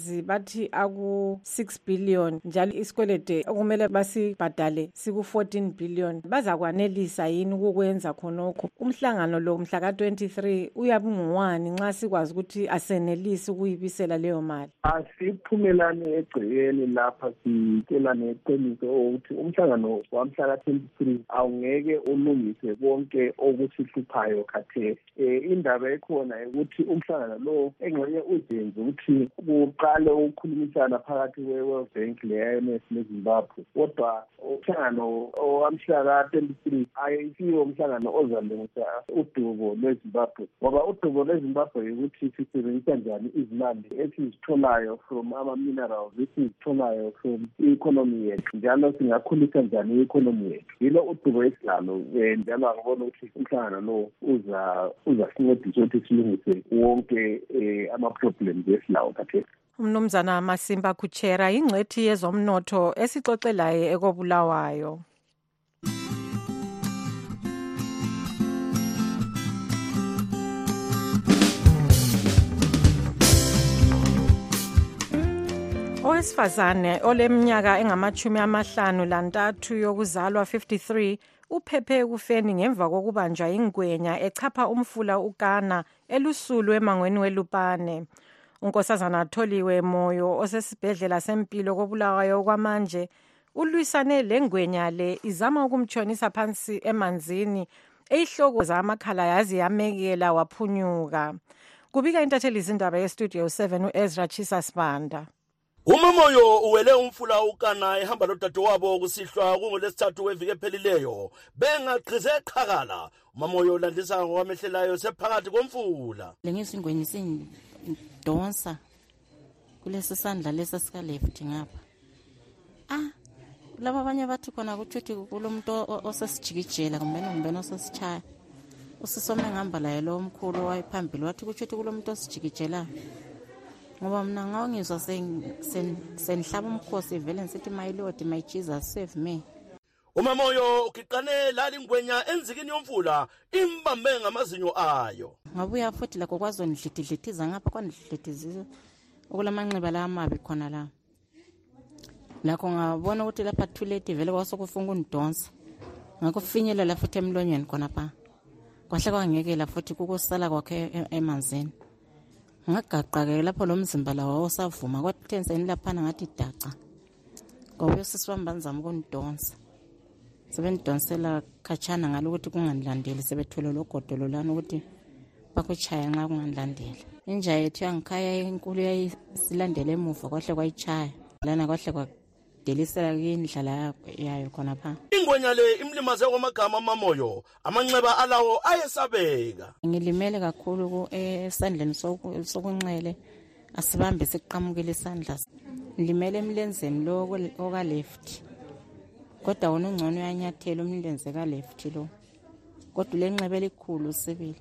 ama-arias bathi aku-6 billion njalo isikwelede okumele basibhadale siku-14 billion. Bazakwanelisa yini ukukwenza khonokhu umhlangano lo mhla ka-23 uyabe ungowani nxa sikwazi ukuthi asenelisi ukuyibisela leyo mali? Asiphumelani egcekeni lapha sitshelane eqiniso ukuthi umhlangano wamhla ka-23 awungeke ulungise konke okusihluphayo khathesi. Um indaba ekhona ukuthi umhlangano lo engxenye uzenze ukuthi kuqale ukukhulumisana phakathi kwe-world bank le-imf nezimbabwe. Kodwa umhlangano owamhla ka-twenty-three ayisiwo umhlangano ozalungisa udubo lwezimbabwe ngoba udubo lwezimbabwe yikuthi sisebenzisa njani izimali esizitholayo from ama-minerals esizitholayo from i-economy yethu njalo singakhulisa njani i-economy yethu. Yilo udubo esilalo um njalo angibona ukuthi umhlangano lo uza uzasincedisa ukuthi silungise wonke um ama-problems esilawo khathesi umnumzana masimba kuchera yingcwethi yezomnotho esixoxelayo ekobulawayo. Owesifazane oleminyaka engamachumi amahlanu lantathu yokuzalwa 53 uphephe ekufeni ngemva kokubanjwa ingwenya echapha umfula ukana elusulu emangweni welupane. Unkosazana atholiwe moyo osesibhedlela sempilo kobulawayo kwamanje ulwisane lengwenya le izama ukumtshonisa phansi emanzini eyihlokoza amakhala yazi yamekela waphunyuka. Kubika intatheli izindaba yestudio 7 uezra chisa sibanda. Umamoyo uwele umfula ukana ehamba lodadewabo kusihlwa kungolesithathu weviki ephelileyo bengagqize qhakala. Umamoyo ulandisa ngokwamehlelayo sephakathi komfula. Lengizingweni sindonsa kulesi sandla lesi sikaleft ngapha. Ah laba abanye bathi khona kutsho ukuthi kulo muntu osesijikijela kumbeni kumbeni osesichaya usisome ngihamba laye lo mkhulu wayephambili wathi kutsho ukuthi kulo muntu osijikijelayo ngoba mna ngawangizwa sendihlaba umkhosi vele ngisithi my lord my jesus save me umamoyo ugiqane lali ngwenya enzikini yomfula imbambe ngamazinyo ayo. Ngabuya futhi lakho kwazondlididlithiza ngapha kwandidlidithizisa okulamanxiba la amabi khona la. Lakho ngabona ukuthi lapha thuleti vele kwasokufuna ukundonsa. Ngakufinyelela futhi emlonyeni khonapha kwahle kwangekela futhi kukusala kwakhe emanzini. Ngagaqa-ke lapho lo mzimba lawo wawusavuma kwathi laphana ngathi daca. Ngoba usisibamba nizama ukundonsa sebendidonsela khatshana ngalo ukuthi kunganilandeli sebethwele lo godolo lana ukuthi bakuchaya nxa kunganilandeli inja yethu yangikhaya enkulu yayisilandela emuva kwahle kwayichaya lana kwahle kwadelisela kuyindlala yayo khonapha ingwenya le imlimaze kwamagama amamoyo amanxeba alawo ayesabeka. Ngilimele kakhulu esandleni sokunxele asibambe siqamukele isandla. Ngilimele emlenzeni lo okaleft kodwa wona ungcono uyanyathela umlenze kaleft lo. Kodwa ulenxeba elikhulu sibili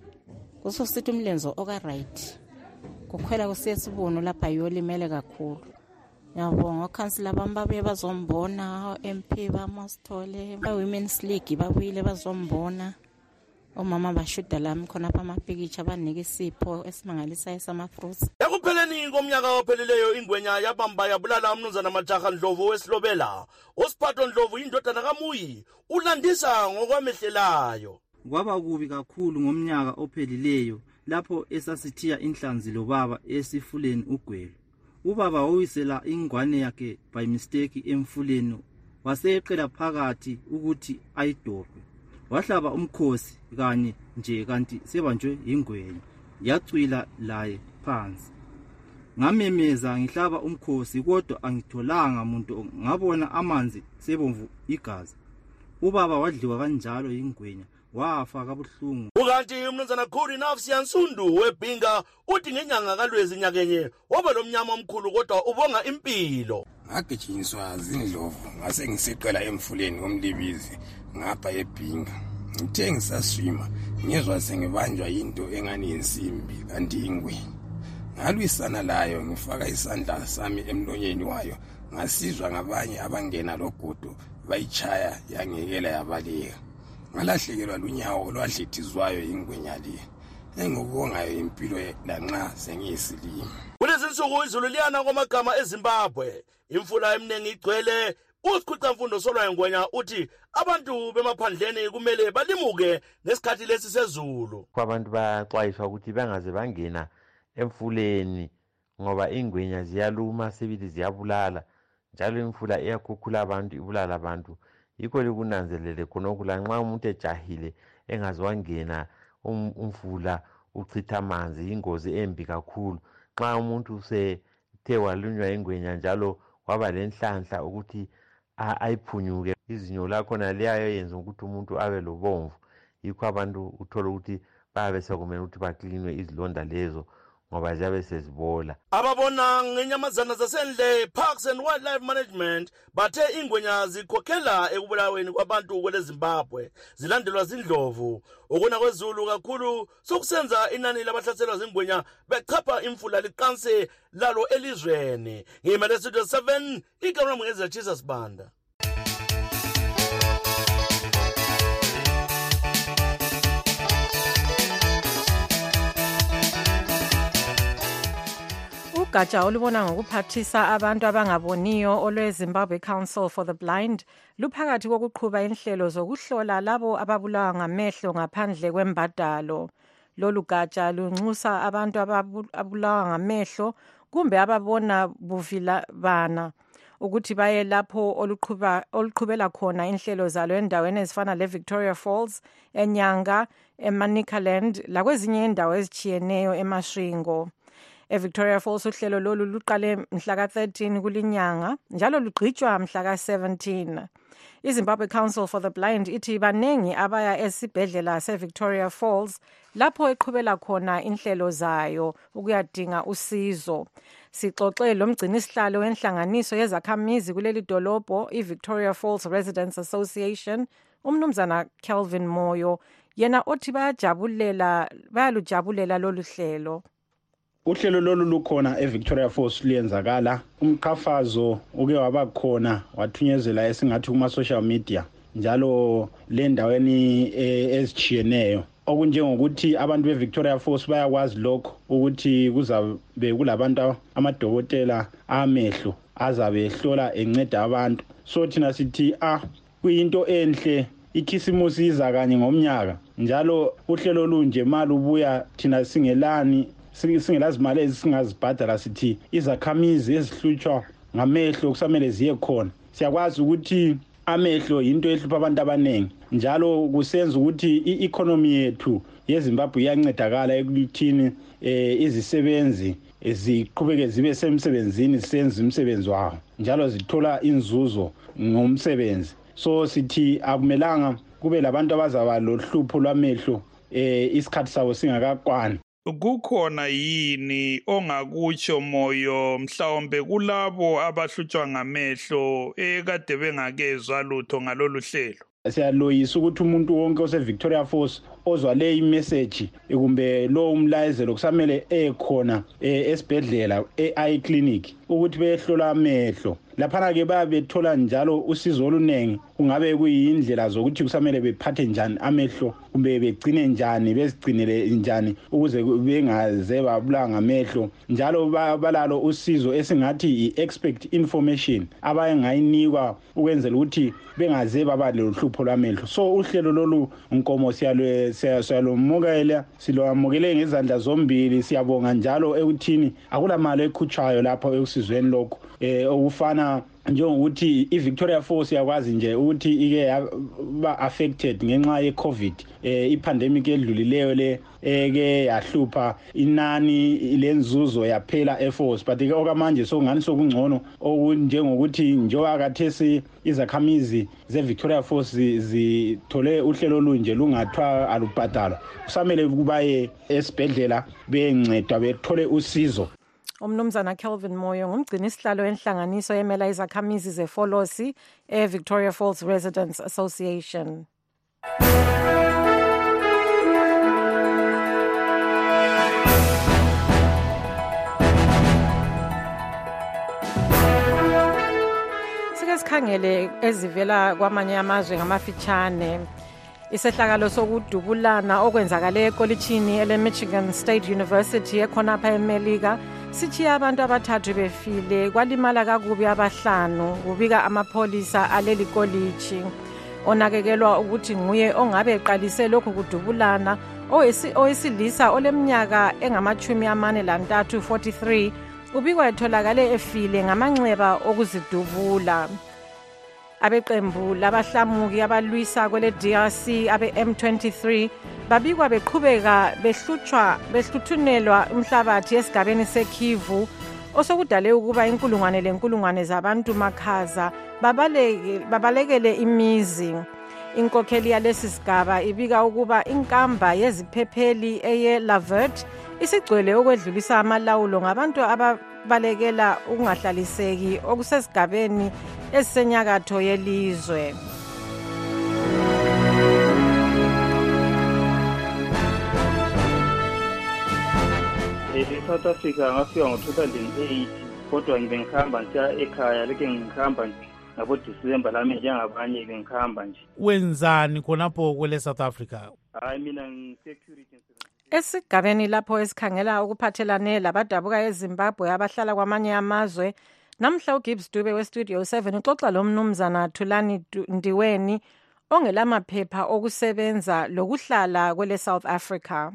kususithi umlenze okaright kukhwela kusiye sibuno lapha yolimele kakhulu. Yabonga okhansila bami babuye bazombona o-mp bamasithole ba-women's league babuyile bazombona. Omama bashuda lami khonapha amapikitsha banika isipho esimangalisayo sama-fruits ekupheleni komnyaka ophelileyo ingwenya yabamba yabulala umnumzana majaha ndlovu wesilobela. Usiphatho ndlovu yindodana kamuyi ulandisa ngokwamehlelayo. Kwaba kubi kakhulu ngomnyaka ophelileyo lapho esasithiya inhlanzi lobaba esifuleni ugwelo ubaba wawisela ingwane yakhe by mistake emfuleni waseyeqela phakathi ukuthi ayidobhe. Wahlaba umkhosi kanye nje kanti sebanjwe yingwenya yacwila laye phansi. Ngamemeza ngihlaba umkhosi kodwa angitholanga muntu ngabona amanzi sebomvu igazi. Ubaba wadliwa kanjalo yingwenya wafa kabuhlungu. Ukanti umnumzana khulu inafsiya nsundu webhinga uthi ngenyanga kalwezi nyakenye waba lomnyama omkhulu kodwa ubonga impilo ngagijinyiswa zindlovu ngase ngiseqela emfuleni womlibizi ngapha ebhinga ngithe ngisaswima ngezwa sengibanjwa yinto engani yinsimbi kanti ingwenya ngalwisana layo ngifaka isandla sami emlonyeni wayo ngasizwa ngabanye abangena logudu bayitshaya yangekela yabaleka. Ngalahlekelwa lunyawo olwadlithizwayo ingwenya le engikubongayo impilo lanxa sengiyisilima. Kulezi nsuku izulu liyana kwamagama ezimbabwe. Imfula eminingi igcwele. Usikhwicamfundo solwayo ngwenya uthi abantu bemaphandleni kumele balimuke ngesikhathi lesi sezulu. Abantu bayaxwayiswa ukuthi bangaze bangena emfuleni ngoba ingwenya ziyaluma sibili ziyabulala njalo imfula iyakhukhula abantu ibulala abantu. Yikho likunanzelele khonokhu lanxa umuntu ejahile engaze wangena umfula uchitha amanzi yingozi embi kakhulu. Nxa umuntu sethe walunywa ingwenya njalo waba lenhlanhla ukuthi ayiphunyuke izinyo lakhona liyayenza ukuthi umuntu abe lobomvu. Yikho abantu uthole ukuthi bayabe sekumele ukuthi baklinwe izilonda lezo. Ngoba ziyabe sezibola. Ababona ngenyamazana zasendle parks and wildlife management bathe ingwenya zikhokhela ekubulaweni kwabantu kwele zimbabwe zilandelwa zindlovu. Ukuna kwezulu kakhulu sokusenza inani labahlaselwa zingwenya bechapha imfula liqanse lalo elizweni. Ngiyimele studio 7 igama mngezela jesus ugatsha olubona ngokuphathisa abantu abangaboniyo olwe-zimbabwe council for the blind luphakathi kokuqhuba inhlelo zokuhlola labo ababulawa ngamehlo ngaphandle kwembadalo. Lolu gatsha lunxusa abantu ababulawa ngamehlo kumbe ababona buvilabana. Ukuthi baye lapho oluqhubela khona inhlelo zalo endaweni ezifana le-victoria falls enyanga emanicaland lakwezinye indawo ezitshiyeneyo emashingo. Evictoria falls uhlelo lolu luqale mhlaka-13 kulinyanga njalo lugqitshwa mhlaka-17 izimbabwe council for the blind ithi baningi abaya esibhedlela sevictoria falls lapho eqhubela khona inhlelo zayo ukuyadinga usizo. Sixoxe lo mgcinisihlalo wenhlanganiso yezakhamizi kuleli dolobho i-victoria falls residents association umnumzana kelvin moyo. Yena othi bayajabulela bayalujabulela lolu hlelo. Uhlelo lolu lukhona evictoria falls luyenzakala. Umqhafazo uke waba khona wathunyezela esingathi kuma-social media njalo le ndaweni ezitshiyeneyo. Okunjengokuthi abantu be-victoria falls bayakwazi lokho ukuthi kuzabe kulabantu amadokotela amehlo azabe ehlola enceda abantu. So thina sithi ah kuyinto enhle ikhisimusi iza kanye ngomnyaka. Njalo uhlelo lunje ma lubuya thina singelani singelazimali ezisingazibhadala sithi izakhamizi ezihlutshwa ngamehlo kusamele ziye khona. Siyakwazi ukuthi amehlo yinto ehlupha abantu abaningi njalo kusenza ukuthi i-economy yethu yezimbabwe iyancedakala ekuthini eh izisebenzi ziqhubeke zibe semsebenzini zisenza umsebenzi wawo njalo zithola inzuzo ngomsebenzi. So sithi akumelanga kube labantu abazaba lohlupho lwamehlo eh isikhathi sabo singakakwani. Kukhona yini ongakutsho moyo mhlawumbe kulabo abahlutshwa ngamehlo ekade bengakezwa lutho ngalolu hlelo? Siyaloyisa ukuthi umuntu wonke ose-victoria falls ozwa le imeseji kumbe lo umlayezelo kusamele ekhona esibhedlela e-eye clinic. Ukuthi beyehlola amehlo. Laphana-ke bayabe bethola njalo usizo oluningi kungabe kuyindlela zokuthi kusamele bephathe njani amehlo kumbe begcine njani bezigcinele njani ukuze bengaze babulawa ngamehlo. Njalo balalo usizo esingathi i-expect information abayengayinikwa ukwenzela ukuthi bengaze baba lohlupho lwamehlo. So uhlelo lolu nkomo siyalomukela silwamukele ngezandla zombili. Siyabonga njalo ekuthini akulamali ekhutshwayo lapho ekusizweni lokhu. Um okufana njengokuthi i-victoria falls yakwazi nje ukuthi ike yaba affected ngenxa ye-covid um ipandemic edlulileyo le eke yahlupha inani lenzuzo yaphela eforce but ke okamanje sokungani sokungcono okunjengokuthi njengoba kathesi izakhamizi ze-victoria falls zithole uhlelo olunje lungathwa alubhadalwa. Kusamele kubaye esibhedlela bencedwa bethole usizo. Umnumzana kelvin moyo ngumgcini isihlalo wenhlanganiso emela izakhamizi zefolosi e-victoria falls residents association. Sike sikhangele ezivela kwamanye amazwe ngamafitshane. Isehlakalo sokudubulana okwenzakale ekolitshini ele-michigan state university ekhonapha emelika sithiye abantu abathathu befile kwalimala kakubi abahlanu kubika amapholisa aleli kolitshi. Onakekelwa ukuthi nguye ongabe eqalise lokhu kudubulana owesilisa oleminyaka engamachumi amane lantathu 43 ubikwa etholakale efile ngamanxeba okuzidubula. Abeqembu labahlamuki abalwisa kwele DRC abe-M23 babikwa beqhubeka behlutshwa behluthunelwa umhlabathi esigabeni sekivu osokudale ukuba inkulungwane lenkulungwane zabantu makhaza babaleke, babalekele imizi. Inkokheli yalesi sigaba ibika ukuba inkamba yeziphepheli eye-lavert isigcwele okwedlulisa amalawulo ngabantu ababalekela ukungahlaliseki okusesigabeni ezisenyakatho yelizwe. E-south africa ngafika ngo-2008 kodwa ngibe ngihamba ntsha ekhaya leke ngihamba nje ngabodisemba lami njengabanye bengihamba nje. Wenzani khonapho kwele south africa? Hayi mina ngi-security esigabeni lapho esikhangela okuphathelane labadabuka ezimbabwe abahlala kwamanye amazwe namhla ugibbs dube westudio 7 uxoxa lo mnumzana thulani ndiweni ongelamaphepha okusebenza lokuhlala kwele south africa.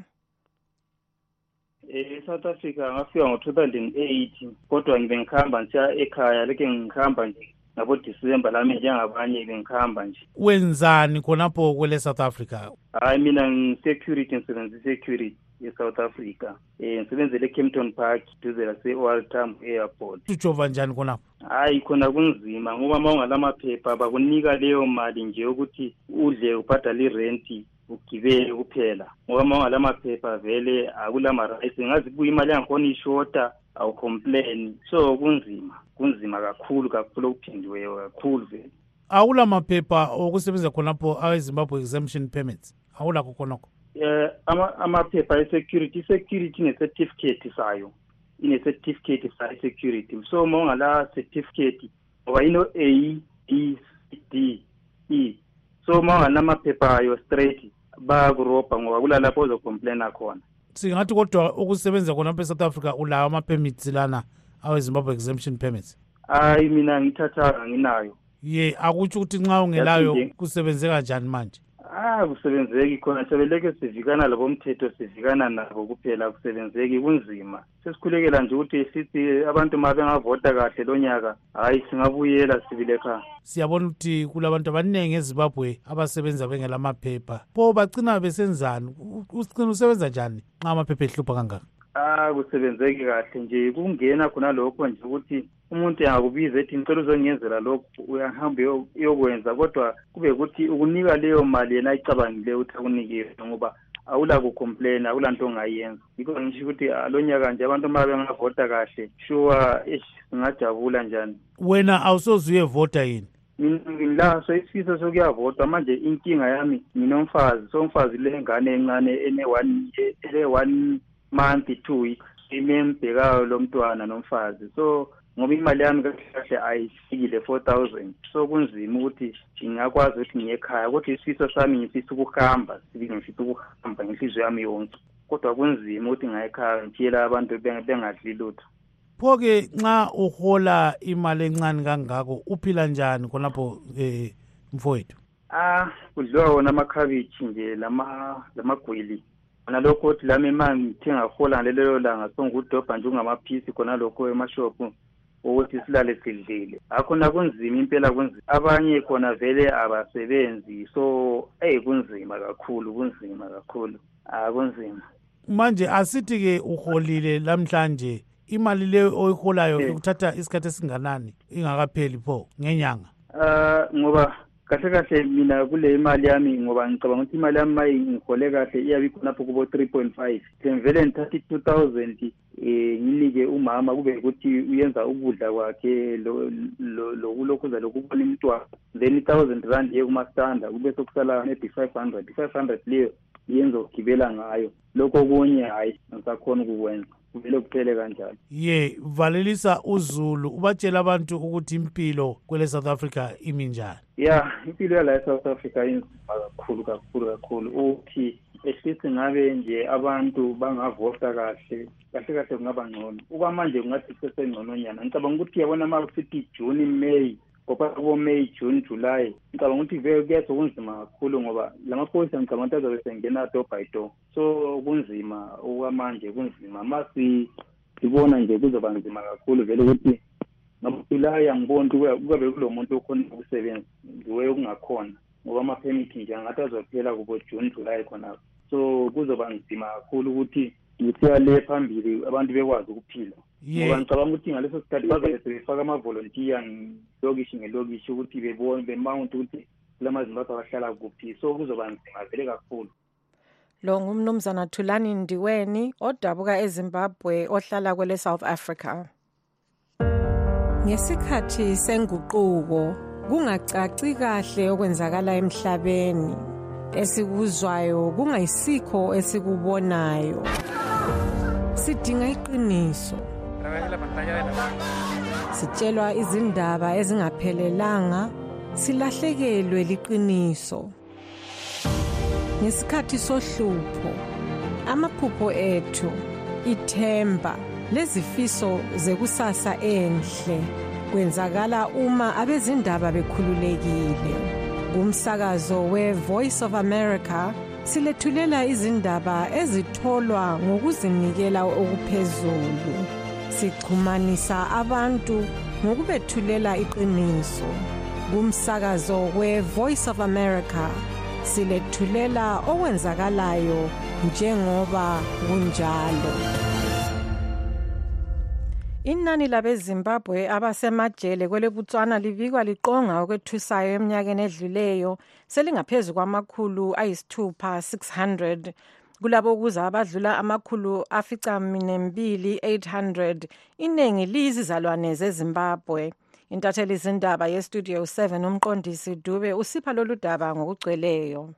E-south africa ngafika ngo-2008 kodwa ngibe ngihamba ntsha ekhaya leke ngihamba nje ngabodisemba lami njengabanye bengihamba nje. Wenzani khonapho kwele south africa? Hayi mina ngi-security ngisebenza i-security e-south africa. Um ngisebenzele ecampton park duze lase-oral tam airport. Ujova njani khonapho? Hayi khona kunzima ngoba ma ungalamaphepha bakunika leyo mali nje yokuthi udle ubhadale irenti ugibele kuphela. Ngoba ma ungalamaphepha vele akulama-rights ngazi kubuya imali yangakhona ishota awucomplain so kunzima kunzima kakhulu kakhulu okuphindiweyo kakhulu vele. Awula maphepha okusebenza khonapho awezimbabwe exemption permits? Awulakho khonokho? Um amaphepha e-security i-security ine-certificate sayo. Ine-certificate sayo i-security. So ma ungala certificate ngoba ino-a b d e. So ma unganamaphepha ayo straight bayakurobha ngoba kulalapho ozocomplaina khona. Singathi kodwa ukusebenza khonapho e-south africa ulawo ama-permits lana awezimbabwe exemption permits? Hayi mina ngithathanga nginayo. Ye akutsho ukuthi nxa ungelayo kusebenzeka njani manje? Ah kusebenzeki khona sebeleke sivikana labomthetho sivikana nabo kuphela kusebenzeki kunzima. Sesikhulekela nje ukuthi sithi abantu ma bengavota kahle lo nyaka hhayi singabuyela sibile ekhaya. Siyabona ukuthi kulabantu abaningi ezimbabwe abasebenza bengelamaphepha pho bagcina besenzani? Ucina usebenza njani? Nxa amaphepha ehlupha kangaka? Ah kusebenzeki kahle nje. Kungena khona lokho nje ukuthi umuntu angakubiza ethi ngicela uzongenzela lokhu uyahamba uyokwenza kodwa kube ukuthi ukunika leyo mali yena ayicabangileyo ukuthi akunikile ngoba awula kucomplaina awula nto ongayenza. Yikho ngisho ukuthi lo nyaka nje abantu ma bengavota kahle sure ish singajabula njani. Wena awusoze uyevota yini? Mina ngilaso isifiso sokuyavota. Manje inkinga yami nginomfazi. So umfazi le ngane encane ene-one ele-one month two weeks imembhekayo lo mntwana nomfazi. So ngoba imali yami kahle kahle ayifikile four thousand. So kunzima ukuthi ngingakwazi ukuthi ngiye ekhaya kodwa isifiso sami ngifisa ukuhamba sibili ngifisa ukuhamba ngenhliziyo yami yonke. Kodwa kunzima ukuthi ngaye ekhaya ngitshiyela abantu bengadli lutho. Pho-ke nxa uhola imali encane kangako uphila njani khonapho um mfowethu? Ah kudliwa wona amakhabithi nje lamagwili. Khona lokho ukuthi lami ma ngithe ngahola ngalelo langa songudobha nje ungamaphisi khona lokho emashophu ukuthi silale sidlile. Akhona kunzima impela kunzima. Abanye khona vele abasebenzi so eyi kunzima kakhulu kunzima kakhulu. Akunzima manje asithi-ke uholile lamhlanje imali leyo oyiholayo kuthatha isikhathi esinganani ingakapheli pho ngenyanga? Uh ngoba kahle kahle mina kule imali yami ngoba ngicabanga ukuthi imali yami mayi ngihole kahle iyabe ikhonapho kubo three point five. Ngivele ngithatha i-two thousand um nginike umama kube ukuthi uyenza ukudla kwakhe lokulokhuza lokubona imntwana then i-thousand rand ye kumastanda kube sokusala maybe five hundred i-five hundred leyo yenza ukugibela ngayo. Lokho okunye hhayi ngisakhona ukukwenza. Kumele kuphele kanjalo ye valelisa uzulu ubatshela abantu ukuthi impilo kwele south africa imi njani? Ya impilo yala e-south africa inzima kakhulu kakhulu kakhulu. Ukuthi ehlisi ngabe nje abantu bangavota kahle kahle kahle kungaba ngcono. Okwamanje kungathi kusesengcononyana ngicabanga ukuthi yabona ma kusithi juni may ngoba kubo may june july ngicabanga ukuthi vele kuyeza kunzima kakhulu ngoba la maphoyisa ngicabanga ukuthi azobe sengena door by door. So kunzima okwamanje kunzima. Ma sibona nje kuzoba nzima kakhulu vele ukuthi ngabujulayi angiboni ukuthi kukabe kulo muntu okhona ukusebenza ngiwe okungakhona. Ngoba amaphemithi nje angathi azophela kubo june july khonapho. So kuzoba nzima kakhulu ukuthi ngithiya le phambili abantu bekwazi ukuphila. Ngoba ngicabanga ukuthi ngaleso sikhathi bazobe sebefaka amavolontiya ngelokishi ngelokishi ukuthi bebone bemount ukuthi kula mazimbabwe abahlala kuphi. So kuzoba nzima vele kakhulu. Lo ngumnumzana thulani ndiweni odabuka ezimbabwe ohlala kwele south africa. Ngesikhathi senguquko kungacaci kahle okwenzakala emhlabeni. Esikuzwayo kungayisikho esikubonayo. Sidinga iqiniso. Sitshelwa izindaba ezingaphelelanga silahlekelwe liqiniso. Ngesikhathi sohlupho amaphupho ethu ithemba lezifiso zekusasa enhle kwenzakala uma abezindaba bekhululekile. Kumsakazo we-voice of america silethulela izindaba ezitholwa ngokuzinikela okuphezulu. Sixhumanisa abantu ngokubethulela iqiniso. Kumsakazo we-voice of america silethulela okwenzakalayo njengoba kunjalo. Inani labezimbabwe abasemajele kwele botswana libikwa liqonga okwethusayo eminyakeni edluleyo selingaphezu kwamakhulu ayisithupha 600 kulabo kuza abadlula amakhulu aficaminembili 800 iningi liyizizalwane zezimbabwe. Intatheli zindaba yestudio 7 umqondisi dube usipha lolu daba ngokugcweleyo.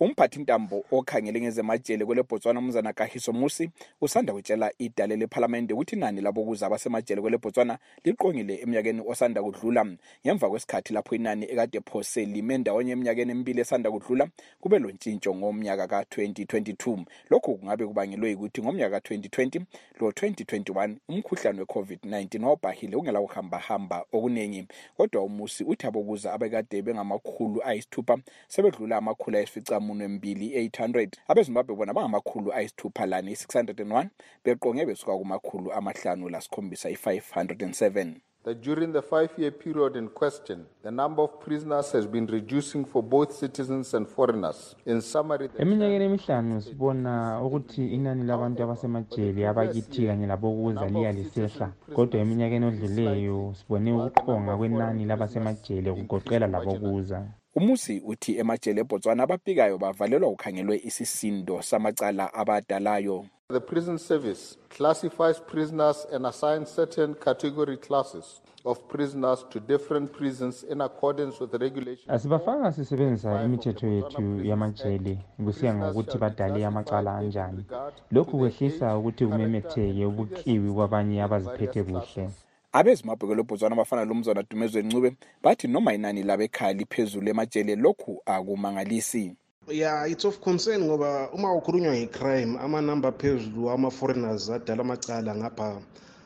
Umphathintambo okhangele ngezemajele kwele botswana umzana kahiso musi usanda kutshela idale lephalamende ukuthi inani labokuza abasemajele kwele botswana liqongile eminyakeni osanda kudlula. Ngemva kwesikhathi lapho inani ekade phose lime ndawonye eminyakeni emibili esanda kudlula kube lontshintsho ngomnyaka ka-2022 lokhu kungabe kubangelwe yikuthi ngomnyaka ka-2020 lo-2021 umkhuhlane we-covid-19 wawubhahile ungela kuhambahamba okuningi kodwa umusi uthi abokuza abekade bengamakhulu ayisithupha sebedlula amakhulu ayisifica munwe mbili 800 abezimbabwe bona bangamakhulu ayisithupha lane i-601 beqonge besuka kumakhulu amahlanu lasikhombisa i-507 that during the five-year period in question, the number of prisoners has been reducing for both citizens and foreigners. In summary, eminyakeni emihlanu sibona ukuthi inani labantu abasemajele abakithi kanye labokuza liya lisehla kodwa eminyakeni odluleyo sibone ukuqonga kwenani labasemajele kugoqela labokuza umusi uthi emajele ebotswana abafikayo bavalelwa kukhangelwe isisindo samacala abadalayo. The prison service classifies prisoners and assigns certain category classes of prisoners to different prisons in accordance with the regulations. asibafanga sisebenzisa imithetho yethu yamajele kusiya ngokuthi badale amacala anjani. Lokhu kwehlisa ukuthi kumemetheke ubukiwi kwabanye abaziphethe kuhle abezimbabwe kwelobhotswana abafana lomzana dumezweni ncube bathi noma inani labekhaya liphezulu emajele lokhu akumangalisi. Yeah it's of concern ngoba uma kukhulunywa nge-crime amanamba phezulu ama-foreigners adala amacala ngapha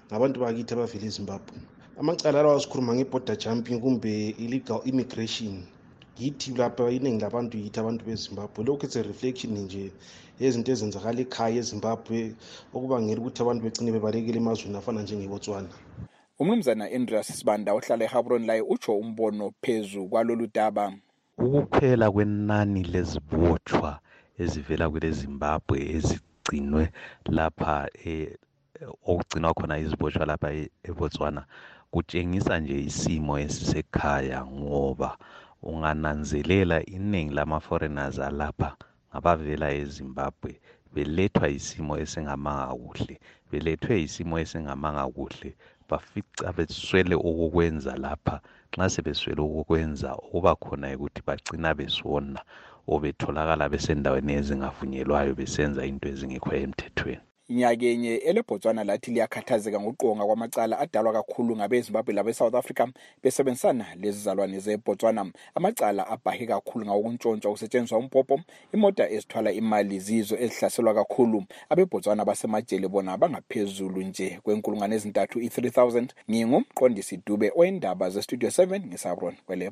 ngabantu bakithi abavela ezimbabwe. Amacala lawa sikhuluma nge-border jumping kumbe illegal immigration. Yithi lapha iningi labantu yithi abantu bezimbabwe. Lokhu it's a reflection nje yezinto ezenzakala ekhaya ezimbabwe okubangela ukuthi abantu begcine bebalekile emazweni afana njengebotswana umnumzana andreas sibanda ohlala ehabron laye utsho umbono phezu kwalolu daba. Ukuphela kwenani lezibotshwa ezivela kwelezimbabwe ezigcinwe lapha e, okugcinwa khona izibotshwa lapha e- ebotswana kutshengisa nje isimo esisekhaya ngoba ungananzelela iningi lama-foreigners alapha ngabavela ezimbabwe belethwa isimo esingamanga kuhle belethwe isimo esingamanga kuhle bafica beswele okokwenza lapha. Nxa sebeswele okokwenza okuba khona ukuthi bagcina besona or betholakala besendaweni ezingavunyelwayo besenza into ezingekho emthethweni. Nyakenye elebhotswana lathi liyakhathazeka ngokuqonga kwamacala adalwa kakhulu ngabezimbabwe labe-south africa besebenzisana lezizalwane zebhotswana amacala abhahe kakhulu ngawokuntshontshwa kusetshenziswa umbhobho imota ezithwala imali zizo ezihlaselwa kakhulu. Abebhotswana basemajele bona bangaphezulu nje kwenkulungwane ezintathu i-3000 ngingumqondisi dube oyendaba zestudio 7 ngisabron kwele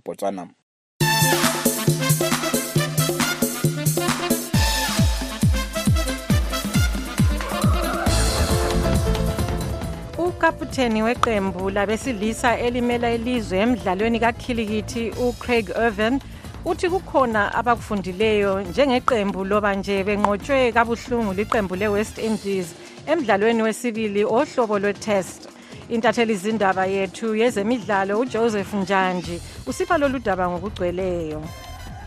ukaputeni weqembu labesilisa elimela ilizwe emdlalweni kakhilikithi ucraig irvin uthi kukhona abakufundileyo njengeqembu loba nje benqotshwe kabuhlungu liqembu le-west indies emdlalweni wesibili ohlobo lwe-test. Intatheli zindaba yethu yezemidlalo ujoseph njanji usipha lolu daba ngokugcweleyo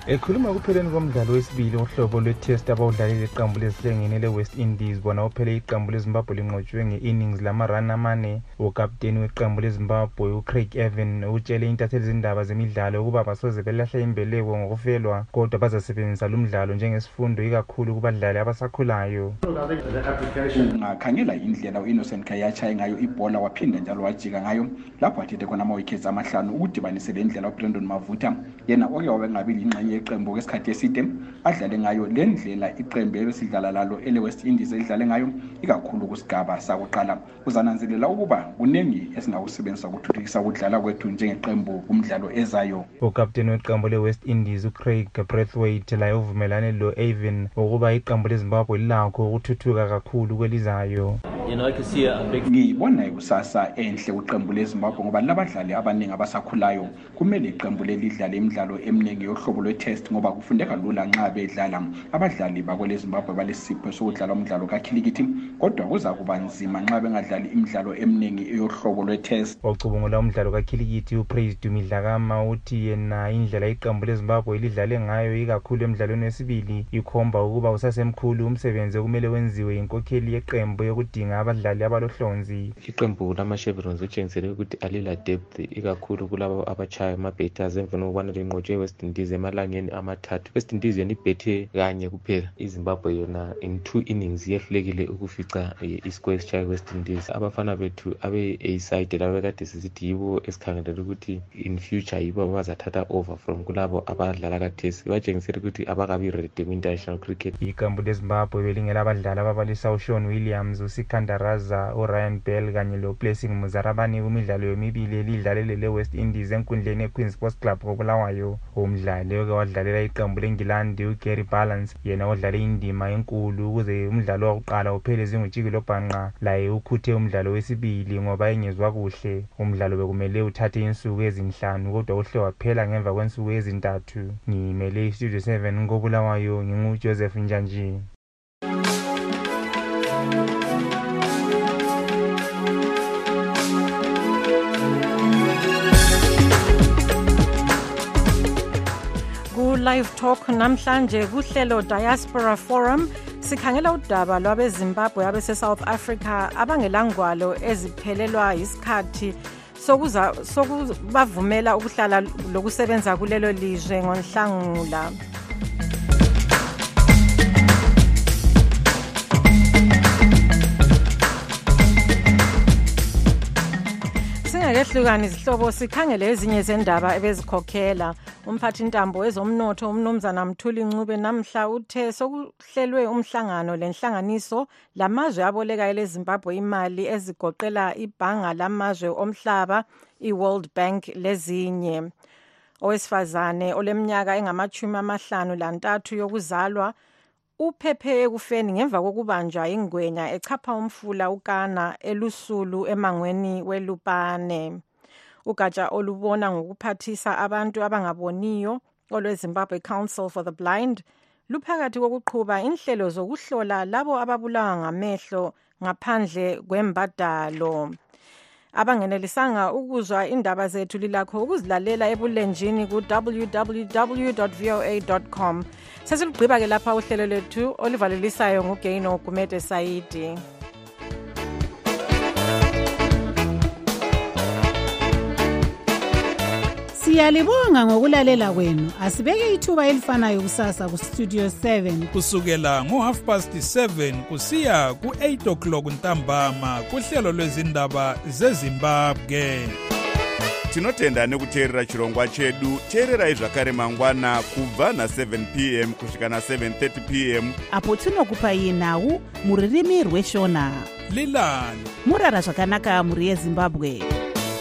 ekhuluma ekupheleni komdlalo wesibili wohlobo lwe-test abawudlalile iqembu lezihlengene le-west indies. Bona uphele iqembu lezimbabwe linqotshwe nge-innings lamarani amane. Ukapteni weqembu lezimbabwe ucraig evan utshele intatheli zindaba zemidlalo ukuba basoze belahla imbeleko ngokufelwa kodwa bazasebenzisa lo mdlalo njengesifundo ikakhulu kubadlali abasakhulayo. Ungakhangela indlela u-innocent kayatshaye ngayo ibhola waphinda njalo wajika ngayo. Lapho athethe khona ama-wickets amahlanu ukudibanise le ndlela ubrandon mavutha yena oke wabe ngabi lingxenye yeqembu kwesikhathi eside adlale ngayo le ndlela iqembu ebesidlala lalo ele-west indies elidlale ngayo ikakhulu kusigaba sakuqala. Uzananzelela ukuba kuningi esingakusebenzisa ukuthuthukisa ukudlala kwethu njengeqembu kumdlalo ezayo. Ukapteni weqembu le-west indies ucraig brathwaite laye uvumelane lo-avin ukuba iqembu lezimbabwe lilakho ukuthuthuka kakhulu kwelizayo. Ngiyibona ikusasa enhle kuqembu lezimbabwe ngoba labadlali abaningi abasakhulayo kumele iqembu leli lidlale imidlalo eminingi yohlobo lwe-test ngoba kufundeka lula nxa bedlala. Abadlali bakwelezimbabwe balesipho sokudlala umdlalo kakhilikithi kodwa kuza kuba nzima nxa bengadlali imidlalo eminingi yohlobo lwe-test. Wacubungula umdlalo kakhilikithi upraise dumidlakama uthi yena indlela iqembu lezimbabwe lidlale ngayo ikakhulu emdlalweni wesibili ikhomba ukuba usasemkhulu. Umsebenzi okumele wenziwe yinkokheli yeqembu yokudinga abadlali abalohlonzi iqembu lama-chevrons utshengisele ukuthi alila depth ikakhulu kulabo abachaya ama-betters emveni kokubana linqotshwe i-west indies emalangeni amathathu. West indies yona ibhethe kanye kuphela. Izimbabwe yona in two innings yehlulekile ukufica iscore esitshayo west indies. Abafana bethu abe-aside labo bekade sisithi yibo esikhangelele ukuthi in future yibo abazathatha over from kulabo abadlala kathesi batshengisele ukuthi abakabi ready kwi-international cricket. Iqembu lezimbabwe belingela abadlali ababalisa ushon williams usikandaraza uryan bell kanye loblessing muzarabani kumidlalo yomibili elidlalele le-west indies enkundleni equeen sports club kobulawayo umdlali oke wadlalela iqembu lengilandi ugary balance yena odlale indima enkulu ukuze umdlalo wakuqala uphele zingutshikilo bhanqa laye ukhuthe umdlalo wesibili ngoba engezwa kuhle. Umdlalo bekumele uthathe insuku ezinhlanu kodwa uhle waphela ngemva kwensuku ezintathu. Ngimele istudio 7 kobulawayo ngingujoseph njanji ku-live talk namhlanje kuhlelo diaspora forum. Sikhangela udaba lwabezimbabwe abese-south africa abangelangwalo eziphelelwa yisikhathi sokubavumela ukuhlala lokusebenza kulelo lizwe ngonhlangula. Singakehlukani izihlobo sikhangele ezinye zendaba ebezikhokhela. Umphathintambo wezomnotho umnumzana mthuli ncube namhla uthe sokuhlelwe umhlangano lenhlanganiso lamazwe aboleka elezimbabwe imali ezigoqela ibhanga lamazwe omhlaba i-world bank lezinye. Owesifazane oleminyaka engamachumi amahlanu lantathu yokuzalwa uphephe ekufeni ngemva kokubanjwa ingwenya echapha umfula ukana elusulu emangweni welupane. Ugatsha olubona ngokuphathisa abantu abangaboniyo olwezimbabwe council for the blind luphakathi kokuqhuba inhlelo zokuhlola labo ababulawa ngamehlo ngaphandle kwembadalo. Abangenelisanga ukuzwa indaba zethu lilakho ukuzilalela ebulenjini ku-www voa com. Sesilugqiba-ke lapha uhlelo lwethu oluvalelisayo ngugaino gumede saidi siyalibonga ngokulalela kwenu. Asibeke ithuba elifanayo kusasa kustudio 7 kusukela ngo-half past 7 kusiya ku-8 o'clock ntambama kuhlelo lwezindaba zezimbabwe. Tinotenda nekuteerera chirongwa chedu. Teererai zvakare mangwana kubva na7 p m kusvika na730 p m. Apo tinokupai nhau muririmi rweshona. Lilani. Murara zvakanaka mhuri yezimbabwe